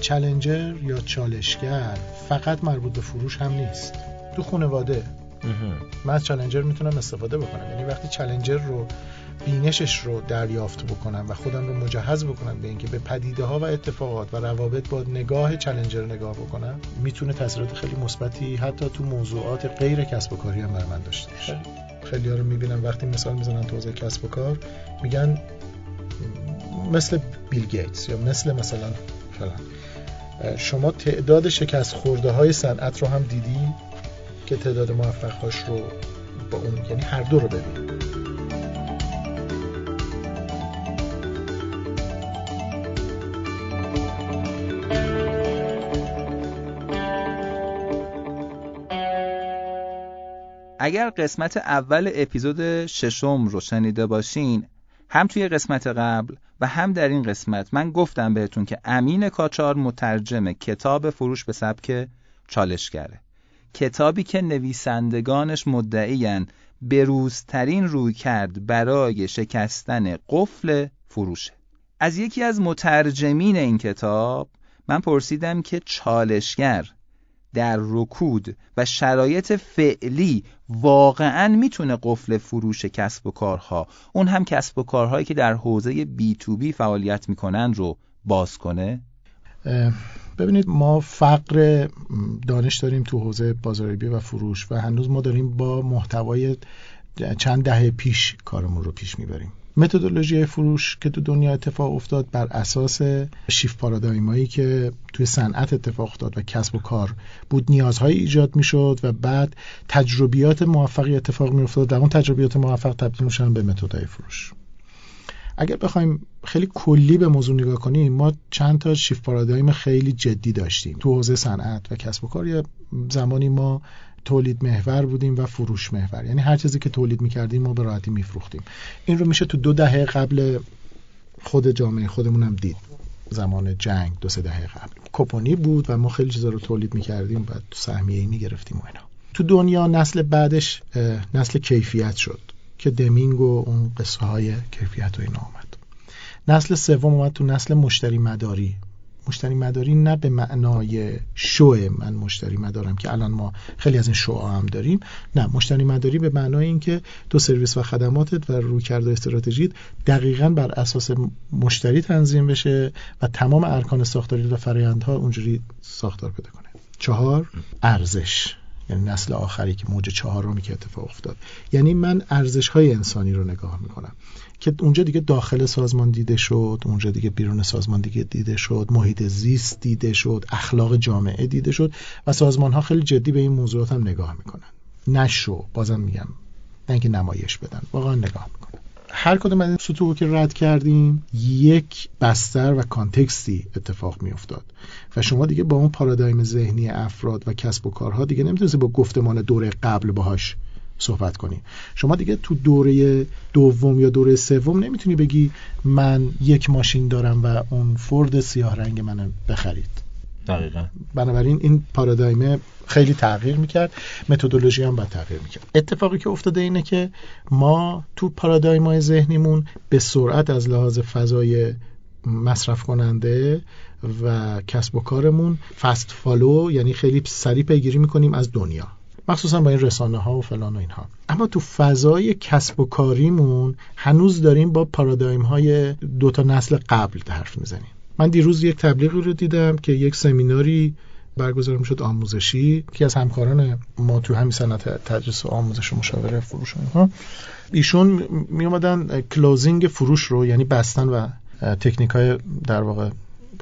چلنجر یا چالشگر فقط مربوط به فروش هم نیست. تو خانواده من از چلنجر می‌تونم استفاده بکنم. یعنی وقتی چلنجر رو بینشش رو دریافت بکنم و خودم رو مجهز بکنم به اینکه به پدیده ها و اتفاقات و روابط با نگاه چلنجر نگاه بکنم می‌تونه تاثیرات خیلی مثبتی حتی تو موضوعات غیر کسب و کاری هم برای من داشته باشه. خیلی رو می‌بینم وقتی مثال می‌زنن تو حوزه کسب و کار میگن مثل بیل گیتس یا مثل مثلا فلان. شما تعداد شکست خورده های صنعت رو هم دیدی که تعداد موفقهاش رو با اون یعنی هر دو رو ببین اگر قسمت اول اپیزود ششم رو شنیده باشین هم توی قسمت قبل و هم در این قسمت من گفتم بهتون که امین کاچار مترجم کتاب فروش به سبک چالشگره. کتابی که نویسندگانش مدعیان بروزترین روی کرد برای شکستن قفل فروشه. از یکی از مترجمین این کتاب من پرسیدم که چالشگر در رکود و شرایط فعلی واقعا می‌تونه قفل فروش کسب و کارها اون هم کسب و کارهایی که در حوزه بی تو بی فعالیت می‌کنن رو باز کنه؟ ببینید ما فقر دانش داریم تو حوزه بازاریابی و فروش و هنوز ما داریم با محتوای چند دهه پیش کارمون رو پیش می‌بریم. متدولوژی فروش که تو دنیا اتفاق افتاد بر اساس شیف پارادایمایی که توی صنعت اتفاق افتاد و کسب و کار بود نیازهایی ایجاد می‌شد و بعد تجربیات موفقی اتفاق می افتاد در اون تجربیات موفق تبدیل میشن به متدهای فروش. اگر بخوایم خیلی کلی به موضوع نگاه کنیم ما چند تا شیف پارادایم خیلی جدی داشتیم. تو حوزه صنعت و کسب و کار یا زمانی ما تولید محور بودیم و فروش محور. یعنی هر چیزی که تولید می‌کردیم ما به راحتی میفروختیم. این رو میشه تو دو دهه قبل خود جامعه خودمون هم دید. زمان جنگ دو سه دهه قبل. کپونی بود و ما خیلی چیزا رو تولید می‌کردیم و تو سهمیه ای می‌گرفتیم و اینا. تو دنیا نسل بعدش نسل کیفیت شد که دمینگ و اون قصه های کیفیت و اینا آمد نسل سوم اومد تو نسل مشتری مداری. مشتری مداری نه به معنای شو من مشتری مدارم که الان ما خیلی از این شو هم داریم. نه مشتری مداری به معنای اینکه تو سرویس و خدماتت و رویکرد و استراتژیت دقیقا بر اساس مشتری تنظیم بشه و تمام ارکان ساختاری و فرآیندها اونجوری ساختار پیدا کنه. چهار ارزش. یعنی نسل آخری که موج چهارمی که اتفاق افتاد. یعنی من ارزش های انسانی رو نگاه می‌کنم. که اونجا دیگه داخل سازمان دیده شد اونجا دیگه بیرون سازمان دیگه دیده شد محیط زیست دیده شد اخلاق جامعه دیده شد و سازمان ها خیلی جدی به این موضوعات هم نگاه می‌کنن. نشو بازم میگم. نه نمایش بدن واقعا نگاه می‌کنن. هر کدوم از این سطوح که رد کردیم یک بستر و کانتکستی اتفاق میافتاد و شما دیگه با اون پارادایم ذهنی افراد و کسب و کارها دیگه نمی‌تونید با گفتمان دوره قبل باهاش صحبت کنیم شما دیگه تو دوره دوم یا دوره سوم نمی‌تونی بگی من یک ماشین دارم و اون فورد سیاه رنگ منو بخرید. دقیقا. بنابراین این پارادایم خیلی تغییر می‌کرد متدولوژی هم باید تغییر می‌کرد. اتفاقی که افتاده اینه که ما تو پارادایم های ذهنیمون به سرعت از لحاظ فضای مصرف کننده و کسب و کارمون فست فالو یعنی خیلی سریع پیگیری می‌کنیم از دنیا. مخصوصا با این رسانه ها و فلان و اینها. اما تو فضای کسب و کاریمون هنوز داریم با پارادایم های دو تا نسل قبل حرف می‌زنیم. من دیروز یک تبلیغی رو دیدم که یک سمیناری برگزار می‌شد آموزشی که از همکاران ما تو همین صنعت تدریس و آموزش و مشاوره فروش ها ایشون می اومدن closing فروش رو یعنی بستن و تکنیک های در واقع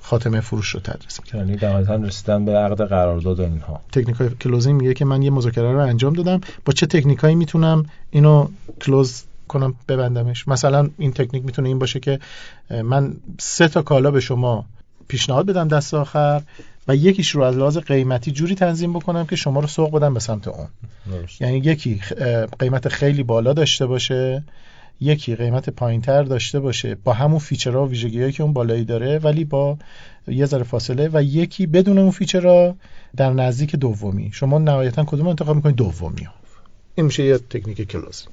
خاتمه فروش رو تدریس می‌کنه. یعنی نهایتا رسیدن به عقد قرارداد اینها. تکنیک closing میگه که من یه مذاکره رو انجام دادم. با چه تکنیکایی می‌تونم اینو close کنم ببندمش؟ مثلا این تکنیک می‌تونه این باشه که من سه تا کالا به شما پیشنهاد بدم دست آخر و یکیش رو از لحاظ قیمتی جوری تنظیم بکنم که شما رو سوق بدم به سمت اون. یعنی یکی قیمت خیلی بالا داشته باشه یکی قیمت پایینتر داشته باشه. با همون feature ها و ویژگیهایی که اون بالایی داره ولی با یه ذره فاصله و یکی بدون اون feature ها در نزدیک دومی. شما نهایتا کدوم انتخاب می‌کنید؟ دومی. این میشه یه تکنیک closing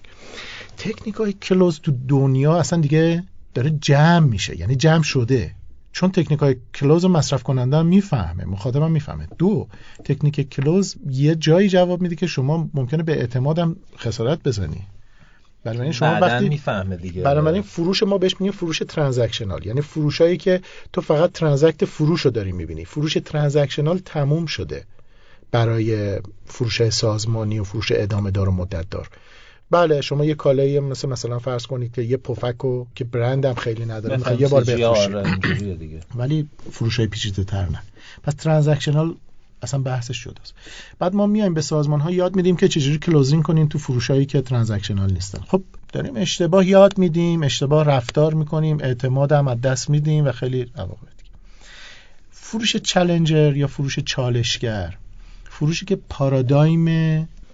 تکنیک های close تو دنیا اصلا دیگه داره جمع میشه. یعنی جمع شده. چون تکنیک های close مصرف کننده هم می‌فهمه مخاطبم می‌فهمه. دو تکنیک کلوز یه جایی جواب میده که شما ممکنه به اعتمادم خسارت بزنی. بنابراین شما وقتی می‌فهمه دیگه. بنابراین فروش ما بهش میگیم فروش ترانزکشنال. یعنی فروشایی که تو فقط ترانزکت فروش رو داری می‌بینی. فروش ترانزکشنال تموم شده برای فروش سازمانی و فروش ادامه دار و مدت دار. بله شما یه کالایی مثل مثلا فرض کنید که یه پفکو که برندم خیلی نداره یه بار بفروشید دیگه. ولی فروش های پیچیده تر نه. پس transactional اصلا بحثش شده است. بعد ما میایم به سازمان ها یاد میدیم که چجوری closing کنین تو فروشایی که transactional نیستن. خب داریم اشتباه یاد میدیم اشتباه رفتار می‌کنیم اعتماد هم از دست میدیم و خیلی عواقب فروش challenger یا فروش چالشگر فروشی که پارادایم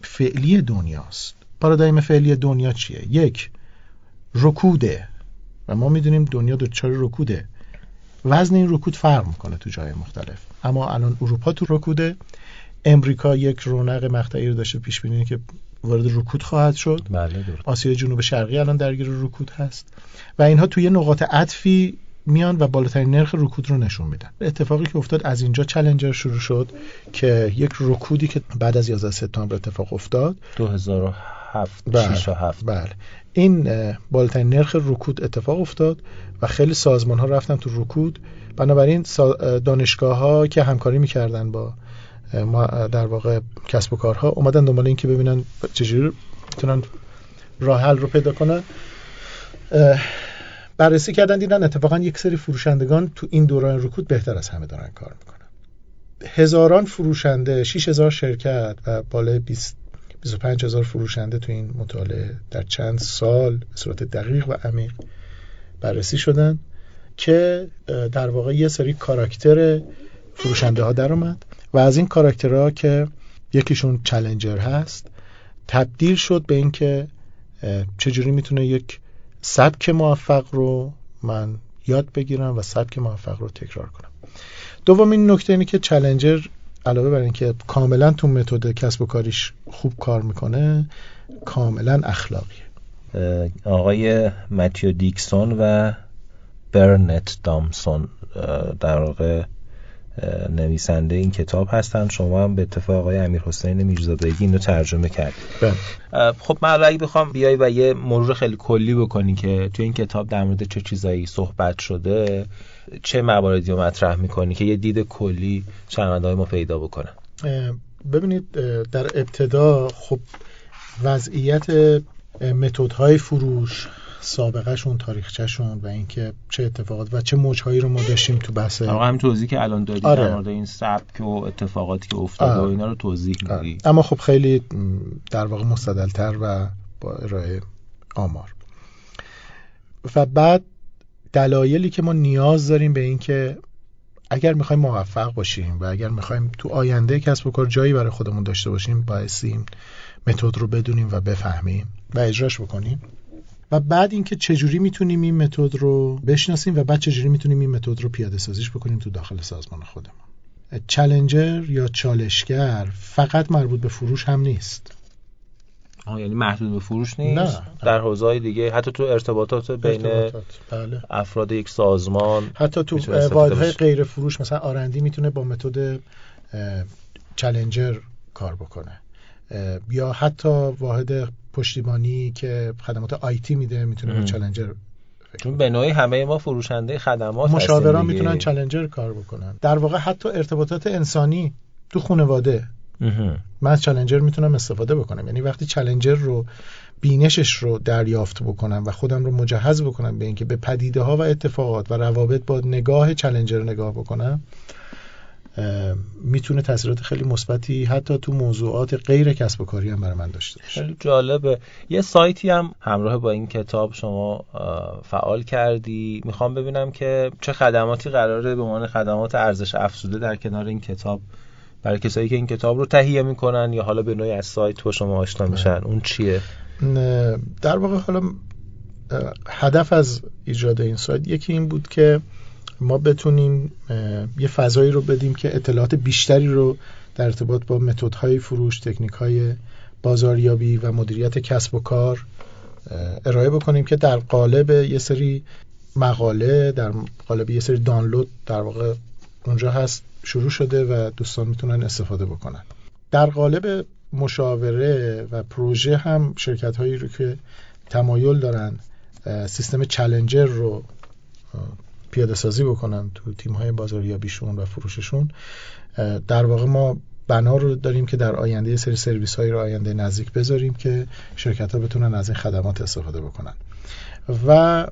فعلی دنیاست پارادایم فعلی دنیا چیه؟ یک رکوده. و ما می‌دونیم دنیا دچار رکوده. وزن این رکود فرق می‌کنه تو جای مختلف. اما الان اروپا تو رکوده امریکا یک رونق مقطعی رو داشته پیش بینی که وارد رکود خواهد شد. بله آسیا جنوب شرقی الان درگیر رکود هست. و اینها توی نقاط عطفی میان و بالاترین نرخ رکود رو نشون میدن. اتفاقی که افتاد از اینجا چلنجر شروع شد که یک رکودی که بعد از 11 سپتامبر اتفاق افتاد 2007 بله. 6 7 بله. این بالاترین نرخ رکود اتفاق افتاد و خیلی سازمان ها رفتن تو رکود. بنابراین دانشگاه ها که همکاری می‌کردن با ما در واقع کسب و کارها اومدن دنبال این که ببینن چجوری می‌تونن راه حل رو پیدا کنن. بررسی کردن دیدن اتفاقا یک سری فروشندگان تو این دوران رکود بهتر از همه دارن کار می‌کنن. هزاران فروشنده 6000 شرکت و بالای 20 25 هزار فروشنده تو این مطالعه در چند سال به صورت دقیق و عمیق بررسی شدن که در واقع یه سری کاراکتر فروشنده ها در اومد و از این کاراکترها که یکیشون چلنجر هست تبدیل شد به اینکه چجوری می‌تونه یک سبک موفق رو من یاد بگیرم و سبک موفق رو تکرار کنم. دومین نکته اینه که چلنجر علاوه بر اینکه کاملا تو متد کسب و کاریش خوب کار می‌کنه کاملا اخلاقیه. آقای متیو دیکسون و برنت دامسون در واقع نویسنده این کتاب هستن. شما هم به اتفاق آقای امیر حسین میرزادگی اینو ترجمه کردید. بله. خب من اگه بخوام بیای و یه مرور خیلی کلی بکنی که تو این کتاب در مورد چه چیزایی صحبت شده چه مواردی رو مطرح می‌کنی که یه دید کلی شنونده ما پیدا بکنن ببینید در ابتدا خب وضعیت متدهای فروش سابقه شون تاریخچهشون و اینکه چه اتفاقات و چه موجهایی رو ما داشتیم تو بحث آقا هم توضیح که الان دادی آره. در مورد این سبک و اتفاقاتی که افتاده آره. و اینا رو توضیح آره. میدی اما خب خیلی در واقع مستدلتر و با ارائه آمار و بعد دلایلی که ما نیاز داریم به اینکه اگر می‌خوایم موفق باشیم و اگر می‌خوایم تو آینده کسب و کار جایی برای خودمون داشته باشیم بایستیم متد رو بدونیم و بفهمیم و اجراش بکنیم. و بعد اینکه چجوری می‌تونیم این متد رو بشناسیم و بعد چجوری می‌تونیم این متد رو پیاده سازیش بکنیم تو داخل سازمان خودمون. چالنجر یا چالشگر فقط مربوط به فروش هم نیست. آه یعنی محدود به فروش نیست نه. در حوزه‌های دیگه حتی تو ارتباطات بین ارتباطات. بله. افراد یک سازمان حتی تو واحدهای غیر فروش مثلا آرندی می‌تونه با متد چالنجر کار بکنه یا حتی واحد پشتیبانی که خدمات آیتی میده می‌تونه با چالنجر چون به نوعی همه ما فروشنده خدمات مشاوران می‌تونن چالنجر کار بکنن در واقع حتی ارتباطات انسانی تو خانواده من از چالنجر می‌تونم استفاده بکنم. یعنی وقتی چالنجر رو بینشش رو دریافت بکنم و خودم رو مجهز بکنم به اینکه به پدیده ها و اتفاقات و روابط با نگاه چالنجر نگاه بکنم می‌تونه تاثیرات خیلی مثبتی حتی تو موضوعات غیر کسب و کاری هم برای من داشته باشه. خیلی جالبه. یه سایتی هم همراه با این کتاب شما فعال کردی. می‌خوام ببینم که چه خدماتی قراره به عنوان خدمات ارزش افزوده در کنار این کتاب برای کسایی که این کتاب رو تهیه می‌کنن یا حالا به نوعی از سایت تو شما آشنا میشن اون چیه؟ در واقع حالا هدف از ایجاد این سایت یکی این بود که ما بتونیم یه فضایی رو بدیم که اطلاعات بیشتری رو در ارتباط با متدهای فروش، تکنیک‌های بازاریابی و مدیریت کسب و کار ارائه بکنیم که در قالب یه سری مقاله در قالب یه سری دانلود در واقع اونجا هست. شروع شده و دوستان می‌تونن استفاده بکنن. در قالب مشاوره و پروژه هم شرکت هایی رو که تمایل دارن سیستم چلنجر رو پیاده سازی بکنن تو تیم های بازاریابیشون و فروششون. در واقع ما بنا رو داریم که در آینده سری سرویس هایی رو آینده نزدیک بذاریم که شرکت ها بتونن از این خدمات استفاده بکنن. و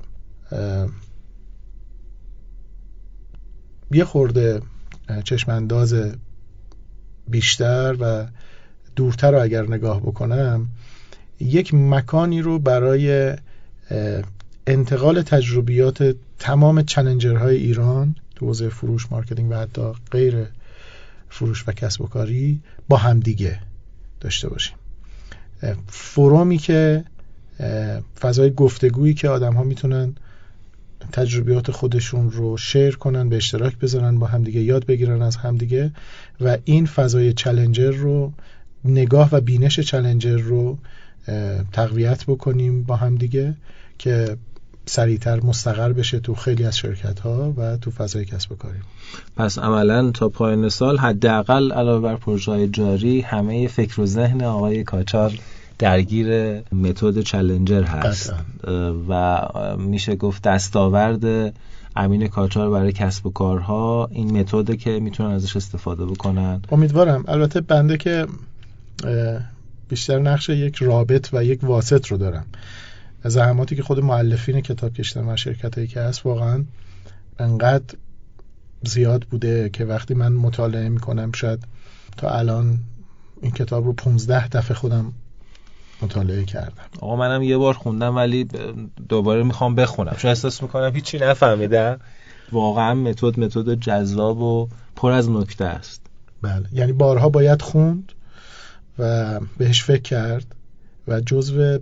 یه خورده چشمانداز بیشتر و دورتر رو اگر نگاه بکنم یک مکانی رو برای انتقال تجربیات تمام challenger های ایران تو حوزه فروش marketing و حتی غیر فروش و کسب و کاری با همدیگه داشته باشیم. فرومی که فضای گفتگویی که آدم ها می‌تونن تجربیات خودشون رو شیر کنن به اشتراک بذارن با همدیگه یاد بگیرن از همدیگه و این فضای چلنجر رو نگاه و بینش چلنجر رو تقویت بکنیم با همدیگه که سریعتر مستقر بشه تو خیلی از شرکت ها و تو فضای کسب و کاری. پس عملا تا پایان سال حداقل علاوه بر پروژه جاری همه فکر و ذهن آقای کاچار درگیر متد چلنجر هست. و میشه گفت دستاورد امین کاچار برای کسب و کارها این متد که می‌تونن ازش استفاده بکنن. امیدوارم. البته بنده که بیشتر نقش یک رابط و یک واسط رو دارم. زحماتی که خود معلفین کتاب کشتن و شرکت هایی که هست واقعا انقدر زیاد بوده که وقتی من مطالعه می‌کنم شاید تا الان این کتاب رو 15 دفعه خودم مطالعه کردم. آقا منم یه بار خوندم ولی دوباره می‌خوام بخونم. چون احساس می‌کنم هیچی نفهمیدم. واقعا متد متد جذاب و پر از نکته است. بله. یعنی بارها باید خوند و بهش فکر کرد و جزو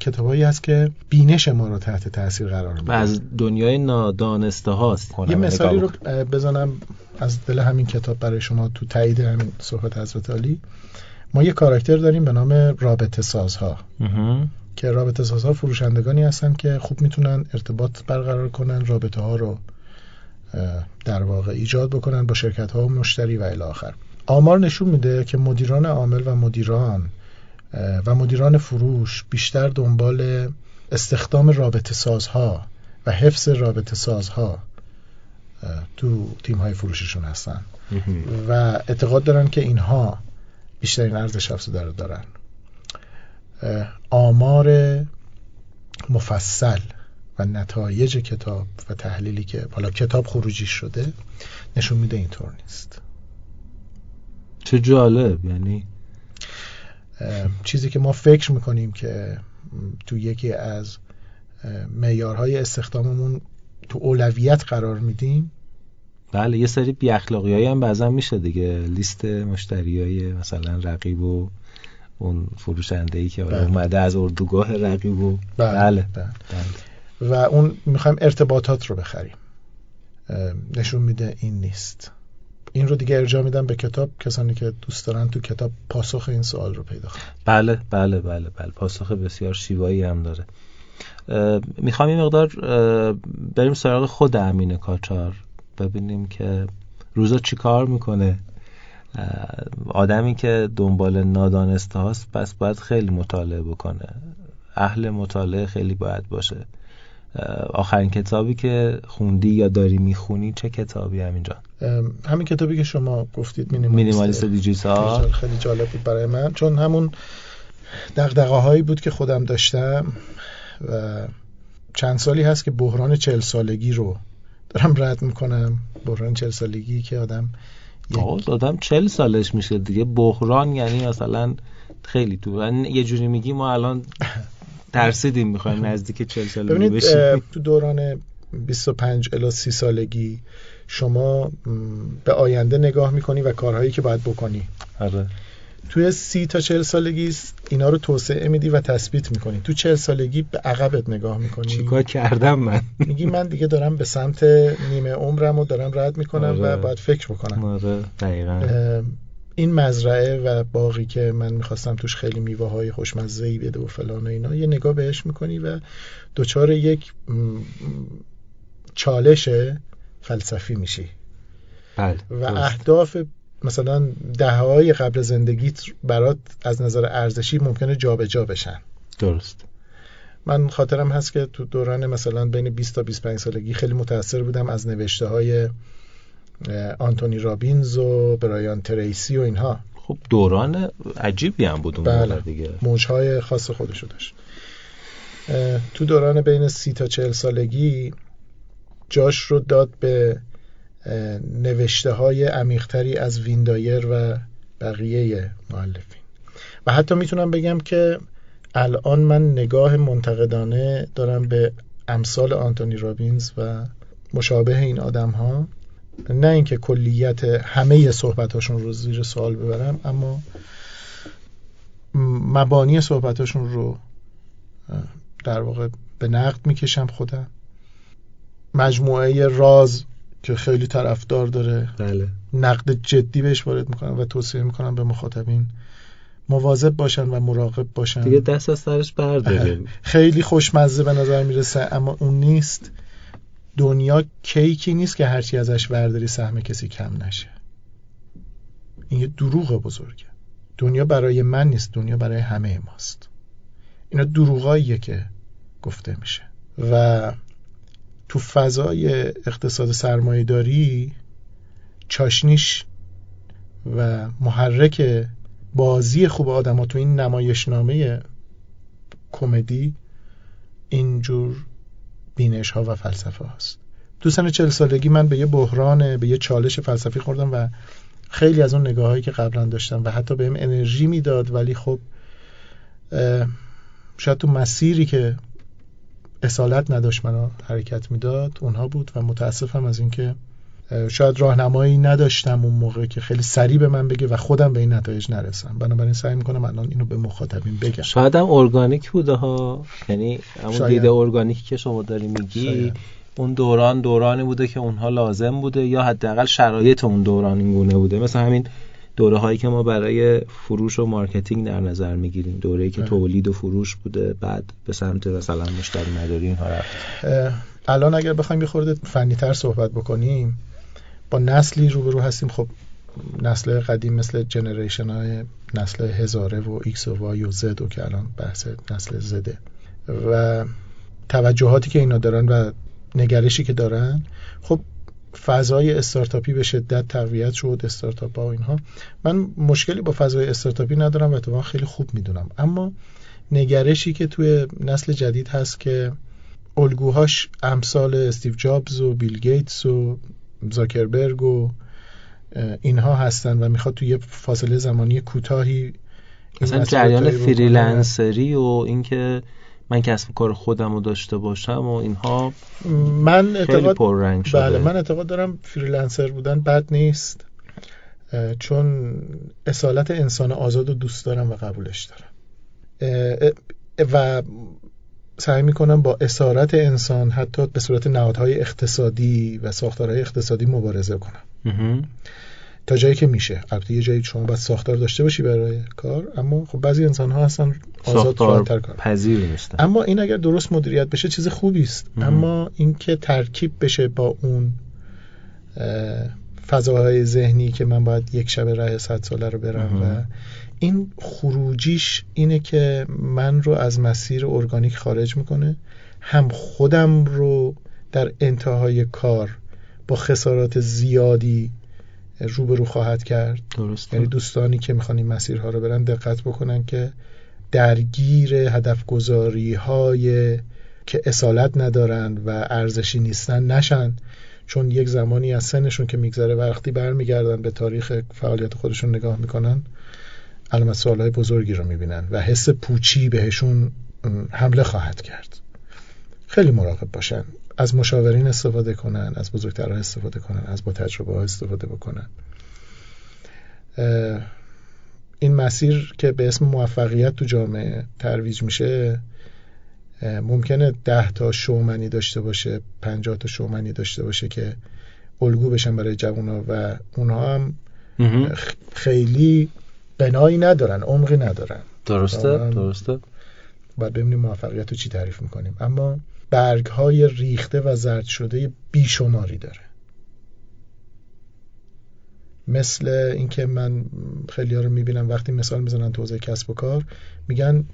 کتابایی هست که بینش ما رو تحت تاثیر قرار میده. از دنیای نادانسته هاست. یه مثالی رو بزنم از دل همین کتاب برای شما تو تایید همین صحبت حضرت علی. ما یه کاراکتر داریم به نام رابطه سازها. که رابطه سازها فروشندگانی هستن که خوب می‌تونن ارتباط برقرار کنن رابطه ها رو در واقع ایجاد بکنن با شرکت ها و مشتری و الی آخر. آمار نشون میده که مدیران عامل و مدیران و مدیران فروش بیشتر دنبال استخدام رابطه سازها و حفظ رابطه سازها تو تیم های فروششون هستن. و اعتقاد دارن که اینها بیشترین ارزش افزوده رو دارن. آمار مفصل و نتایج کتاب و تحلیلی که حالا کتاب خروجی شده نشون میده اینطور نیست. چه جالب یعنی چیزی که ما فکر می‌کنیم که تو یکی از معیارهای استخداممون تو اولویت قرار میدیم بله یه سری بی اخلاقی هم بعضا میشه دیگه لیست مشتری های مثلا رقیب و اون فروشنده ای که بله. اومده از اردوگاه رقیب و بله. بله. بله. بله. و اون می‌خوایم ارتباطات رو بخریم نشون میده این نیست این رو دیگه ارجاع میدم به کتاب کسانی که دوست دارن تو کتاب پاسخ این سوال رو پیدا کنن بله بله بله بله پاسخ بسیار شیوایی هم داره می‌خوام این مقدار بریم سراغ خود امین کاچار ببینیم که روزا چی کار می‌کنه. آدمی که دنبال نادانسته هاست پس باید خیلی مطالعه بکنه. اهل مطالعه خیلی باید باشه. آخرین کتابی که خوندی یا داری می‌خونی چه کتابی همینجا همین کتابی که شما گفتید مینیمالیست. دیجیتال. خیلی جالب بود برای من. چون همون دقدقه هایی بود که خودم داشتم و چند سالی هست که بحران چل سالگی رو دارم رد می‌کنم بحران چل سالگی که آدم آدم چل سالش میشه دیگه. بحران یعنی مثلا خیلی تو. یه جوری میگی ما الان ترسیدیم می‌خوایم نزدیک چل سال ببینید تو دوران 25 الی 30 سالگی شما به آینده نگاه می‌کنی و کارهایی که باید بکنی. آره. توی سی تا چل سالگی اینا رو توسعه میدی و تثبیت می‌کنی. تو چل سالگی به عقبت نگاه می‌کنی. چیکار کردم من؟ میگی من دیگه دارم به سمت نیمه عمرم و دارم رد می‌کنم آره. و باید فکر بکنم. آره دقیقا. این مزرعه و باقی که من می‌خواستم توش خیلی میوه های خوشمزه ای بده و فلان و اینا یه نگاه بهش می‌کنی و دوچار یک چالش فلسفی میشی. بله و اهداف مثلا دههای قبل زندگیت برات از نظر ارزشی ممکنه جابجا جا بشن. درست. من خاطرم هست که تو دوران مثلا بین 20 تا 25 سالگی خیلی متاثر بودم از نوشته های آنتونی رابینز و برایان تریسی و اینها. خب دوران عجیبی هم بود اون بله. دیگه. موجهای خاص خودشو داشت. تو دوران بین سی تا چهل سالگی جاش رو داد به نوشته های عمیقتری از ویندایر و بقیه معلفین و حتی می‌تونم بگم که الان من نگاه منتقدانه دارم به امثال آنتونی رابینز و مشابه این آدم ها نه اینکه کلیت همه صحبتاشون رو زیر سوال ببرم اما مبانی صحبتاشون رو در واقع به نقد می‌کشم خودم. مجموعه راز که خیلی طرفدار داره. بله. نقد جدی بهش وارد می‌کنم و توصیه می‌کنم به مخاطبین مواظب باشن و مراقب باشن. دیگه دست از سرش برداریم. خیلی خوشمزه به نظر می‌رسه اما اون نیست. دنیا کیکی نیست که هرچی ازش برداری سهم کسی کم نشه. این یه دروغ بزرگه. دنیا برای من نیست دنیا برای همه ماست. اینا دروغاییه که گفته میشه. و تو فضای اقتصاد سرمایه داری چاشنیش و محرک بازی خوب آدم ها تو این نمایشنامه کمدی اینجور بینش ها و فلسفه هاست. تو سن چل سالگی من به یه بحران به یه چالش فلسفی خوردم و خیلی از اون نگاه هایی که قبلا داشتم و حتی بهم انرژی می‌داد ولی خب شاید تو مسیری که اصالت نداشت منو حرکت می‌داد اونها بود و متاسفم از اینکه شاید راهنمایی نداشتم اون موقع که خیلی سریع به من بگه و خودم به این نتایج نرسم. بنابراین سعی می‌کنم الان اینو به مخاطبین بگم. شاید هم ارگانیک بوده ها. یعنی همون دیده ارگانیکی که شما داری میگی اون دوران دورانی بوده که اونها لازم بوده یا حداقل شرایط اون دوران این گونه بوده. مثل همین دوره هایی که ما برای فروش و marketing در نظر می‌گیریم. دوره که تولید و فروش بوده بعد به سمت مثلا مشتری مداری اینها رفت. الان اگر بخوایم یه خورده فنی تر صحبت بکنیم با نسلی روبرو هستیم. خب نسل قدیم مثل generation های نسل هزاره و ایکس و وای و زد و که الان بحث نسل Z ه. و توجهاتی که اینا دارن و نگرشی که دارن خب فضای استارتاپی به شدت تقویت شد استارتاپ ها و اینها. من مشکلی با فضای استارتاپی ندارم و اتفاقا خیلی خوب می‌دونم. اما نگرشی که توی نسل جدید هست که الگوهاش امثال استیو جابز و بیل گیتس و زاکربرگ و اینها هستن و می‌خواد توی یه فاصله زمانی کوتاهی مثلا جریان freelancer ی و اینکه من کسب کار خودم رو داشته باشم و اینها من اعتقاد پررنگ شده. بله من اعتقاد دارم freelancer بودن بد نیست چون اصالت انسان آزاد رو دوست دارم و قبولش دارم. و سعی می‌کنم با اسارت انسان حتی به صورت نهادهای اقتصادی و ساختارهای اقتصادی مبارزه کنم. تا جایی که میشه. البته یه جایی شما باید ساختار داشته باشی برای کار اما خب بعضی انسان ها هستن آزاد کار. پذیر نیستن. اما این اگر درست مدیریت بشه چیز خوبی است اما اینکه ترکیب بشه با اون فضاهای ذهنی که من باید یک شب راه صد ساله رو برم و این خروجیش اینه که من رو از مسیر ارگانیک خارج می‌کنه. هم خودم رو در انتهای کار با خسارات زیادی روبرو خواهد کرد. درست یعنی دوستانی که می‌خوان این مسیرها رو برن دقت بکنن که درگیر هدف گذاری های که اصالت ندارن و ارزشی نیستن نشن. چون یک زمانی از سنشون که میگذره وقتی برمیگردن به تاریخ فعالیت خودشون نگاه می‌کنن علامت سوالهای بزرگی رو می‌بینن و حس پوچی بهشون حمله خواهد کرد. خیلی مراقب باشن. از مشاورین استفاده کنن از بزرگترها استفاده کنن از با تجربه ها استفاده بکنن. این مسیر که به اسم موفقیت تو جامعه ترویج میشه ممکنه ده تا شومنی داشته باشه پنجاه تا شومنی داشته باشه که الگو بشن برای جوونا و اونها هم خیلی بنایی ندارن عمقی ندارن. درسته درسته. باید ببینیم موفقیت رو چی تعریف می‌کنیم. اما برگ های ریخته و زرد شده بیشماری داره. مثل اینکه من خیلی ها رو می‌بینم وقتی مثال می‌زنن تو حوزه کسب و کار میگن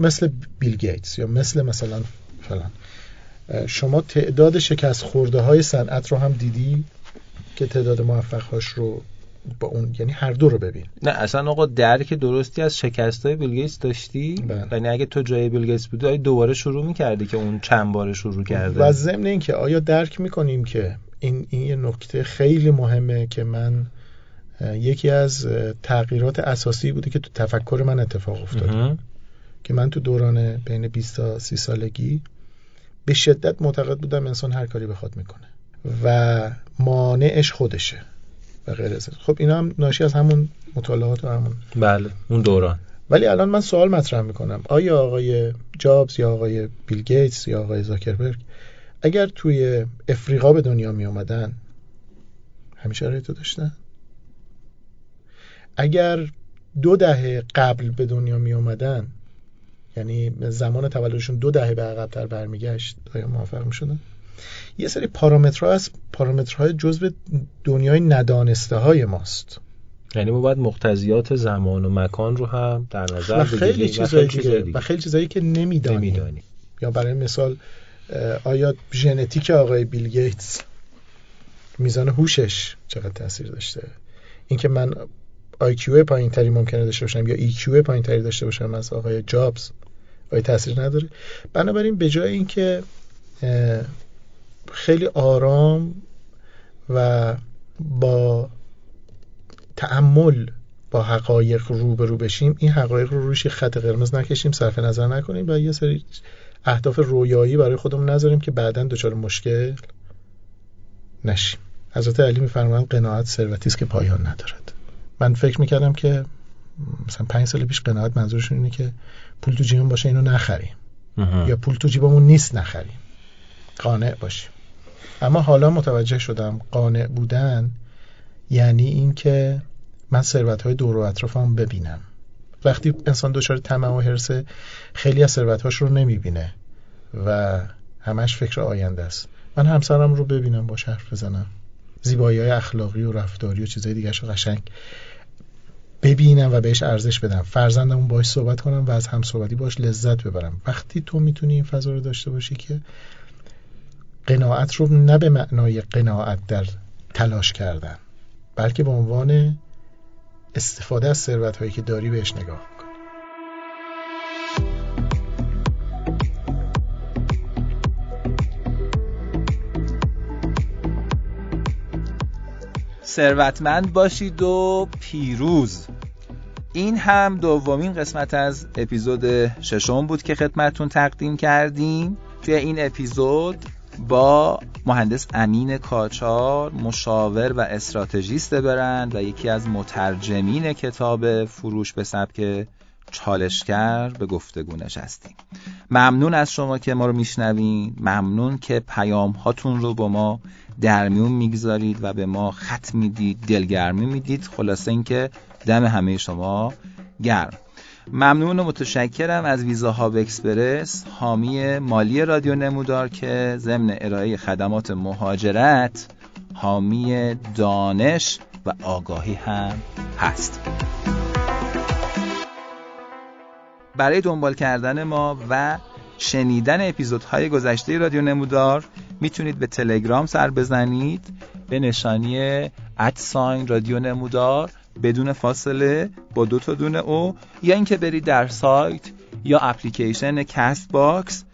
مثل بیل گیتس یا مثل مثلا فلان. شما تعداد شکست خورده های صنعت رو هم دیدی که تعداد موفق هاش رو با اون یعنی هر دو رو ببین. نه اصلا آقا درک درستی از شکست های بیل گیتس داشتی؟ بله. یعنی اگه تو جای بیل گیتس بودی آیا دوباره شروع می‌کردی که اون چند بار شروع کرده؟ و ضمن اینکه آیا درک می‌کنیم که این این یه نکته خیلی مهمه که من یکی از تغییرات اساسی بوده که تو تفکر من اتفاق افتاد که من تو دوران بین 20 تا 30 سالگی به شدت معتقد بودم انسان هر کاری بخواد می‌کنه و مانعش خودشه. و غیر خب اینا هم ناشی از همون مطالعات و همون بله اون دوران. ولی الان من سوال مطرح می‌کنم. آیا آقای جابز یا آقای بیل گیتس یا آقای زاکربرگ اگر توی افریقا به دنیا می آمدن همیشه رای تو داشتن؟ اگر دو دهه قبل به دنیا می آمدن یعنی زمان تولدشون دو دهه به عقبتر برمیگشت آیا موفق می شدن؟ یه سری پارامترها از پارامترهای جزء دنیای ندانسته های ماست. یعنی ما باید مقتضیات زمان و مکان رو هم در نظر بگیریم. خیلی چیزایی و خیلی چیزایی که نمی‌دانیم. نمیدانی. یا برای مثال آیا ژنتیک آقای بیل گیتس میزان هوشش چقدر تاثیر داشته؟ اینکه من IQ پایین تری ممکنه داشته باشم یا EQ پایین تری داشته باشم از آقای جابز آیا تاثیر نداره؟ بنابراین به جای اینکه خیلی آرام و با تعمل با حقایق روبرو بشیم. این حقایق رو روش خط قرمز نکشیم صرف نظر نکنیم و یه سری اهداف رویایی برای خودمون نذاریم که بعدا دچار مشکل نشیم. حضرت علی میفرمایند قناعت ثروتی است که پایان ندارد. من فکر می‌کردم که مثلا پنج سال پیش قناعت منظورشون اینه که پول تو جیبمون باشه اینو نخریم. یا پول تو جیبمون نیست نخریم. قانع باشیم. اما حالا متوجه شدم قانع بودن یعنی اینکه من ثروت های دور و اطرافم ببینم. وقتی انسان دچار طمع و حرسه خیلی از ثروتهاش رو نمی‌بینه و همش فکر آینده است. من همسرم رو ببینم با حرف بزنم. زیبایی های اخلاقی و رفتاری و چیزای دیگه رو قشنگ ببینم و بهش ارزش بدم. فرزندمون باش صحبت کنم و از هم صحبتی باش لذت ببرم. وقتی تو می‌تونی این فضا رو داشته باشی که قناعت رو نه به معنای قناعت در تلاش کردن بلکه به عنوان استفاده از ثروت هایی که داری بهش نگاه کنی ثروتمند باشید و پیروز. این هم دومین قسمت از اپیزود ششم بود که خدمتون تقدیم کردیم. توی این اپیزود با مهندس امین کاچار مشاور و استراتژیست برند و یکی از مترجمین کتاب فروش به سبک چالشگر به گفتگو نشستیم. ممنون از شما که ما رو میشنوین. ممنون که پیام هاتون رو با ما در میون می‌گذارید و به ما خط می‌دید دلگرمی می‌دید. خلاصه اینکه دم همه شما گرم. ممنون و متشکرم از ویزا هاب اکسپرس حامی مالی رادیو نمودار که ضمن ارائه خدمات مهاجرت حامی دانش و آگاهی هم هست. برای دنبال کردن ما و شنیدن اپیزودهای گذشته رادیو نمودار می‌تونید به تلگرام سر بزنید به نشانی at sign رادیو نمودار بدون فاصله با دو تا دونه O یا اینکه برید در سایت یا اپلیکیشن Castbox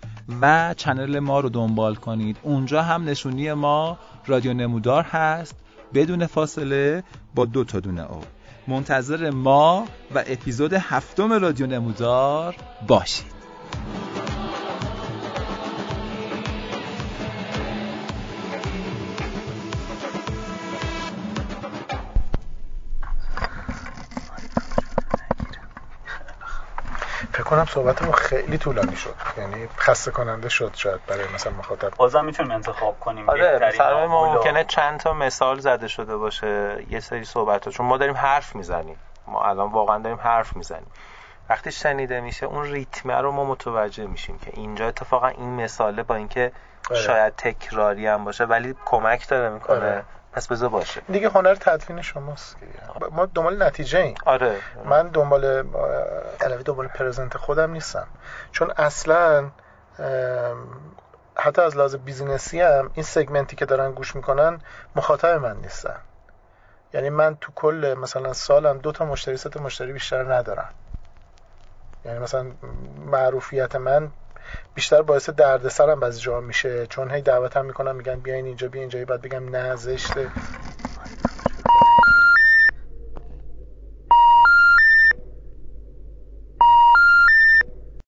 و channel ما رو دنبال کنید. اونجا هم نشونی ما رادیو نمودار هست بدون فاصله با دو تا دونه O. منتظر ما و اپیزود هفتم رادیو نمودار باشید. کنم صحبتمون خیلی طولانی شد یعنی خسته کننده شد شاید برای مثلا مخاطب بازم می‌تونیم انتخاب کنیم آره مثلا ما ممکنه چند تا مثال زده شده باشه یه سری صحبت ها. چون ما داریم حرف می‌زنیم ما الان واقعا داریم حرف می‌زنیم وقتی شنیده میشه اون ریتمه رو ما متوجه میشیم که اینجا اتفاقا این مثاله با اینکه آره. شاید تکراری هم باشه ولی کمک داره می‌کنه آره. پس بذار باشه. دیگه هنر تدوین شماست. ما دنبال نتیجه این آره. من دنبال علاوه دنبال پرزنت خودم نیستم. چون اصلا حتی از لحاظ بیزینسی هم این سگمنتی که دارن گوش می‌کنن مخاطب من نیستن. یعنی من تو کل مثلا سالم دو تا مشتری سه تا مشتری بیشتر ندارم. یعنی مثلا معروفیت من بیشتر باعث دردسرم بعضی جا میشه. چون هی دعوتم می‌کنم میگن بیاین اینجا بیاین اینجا. بعد بگم نه زشته.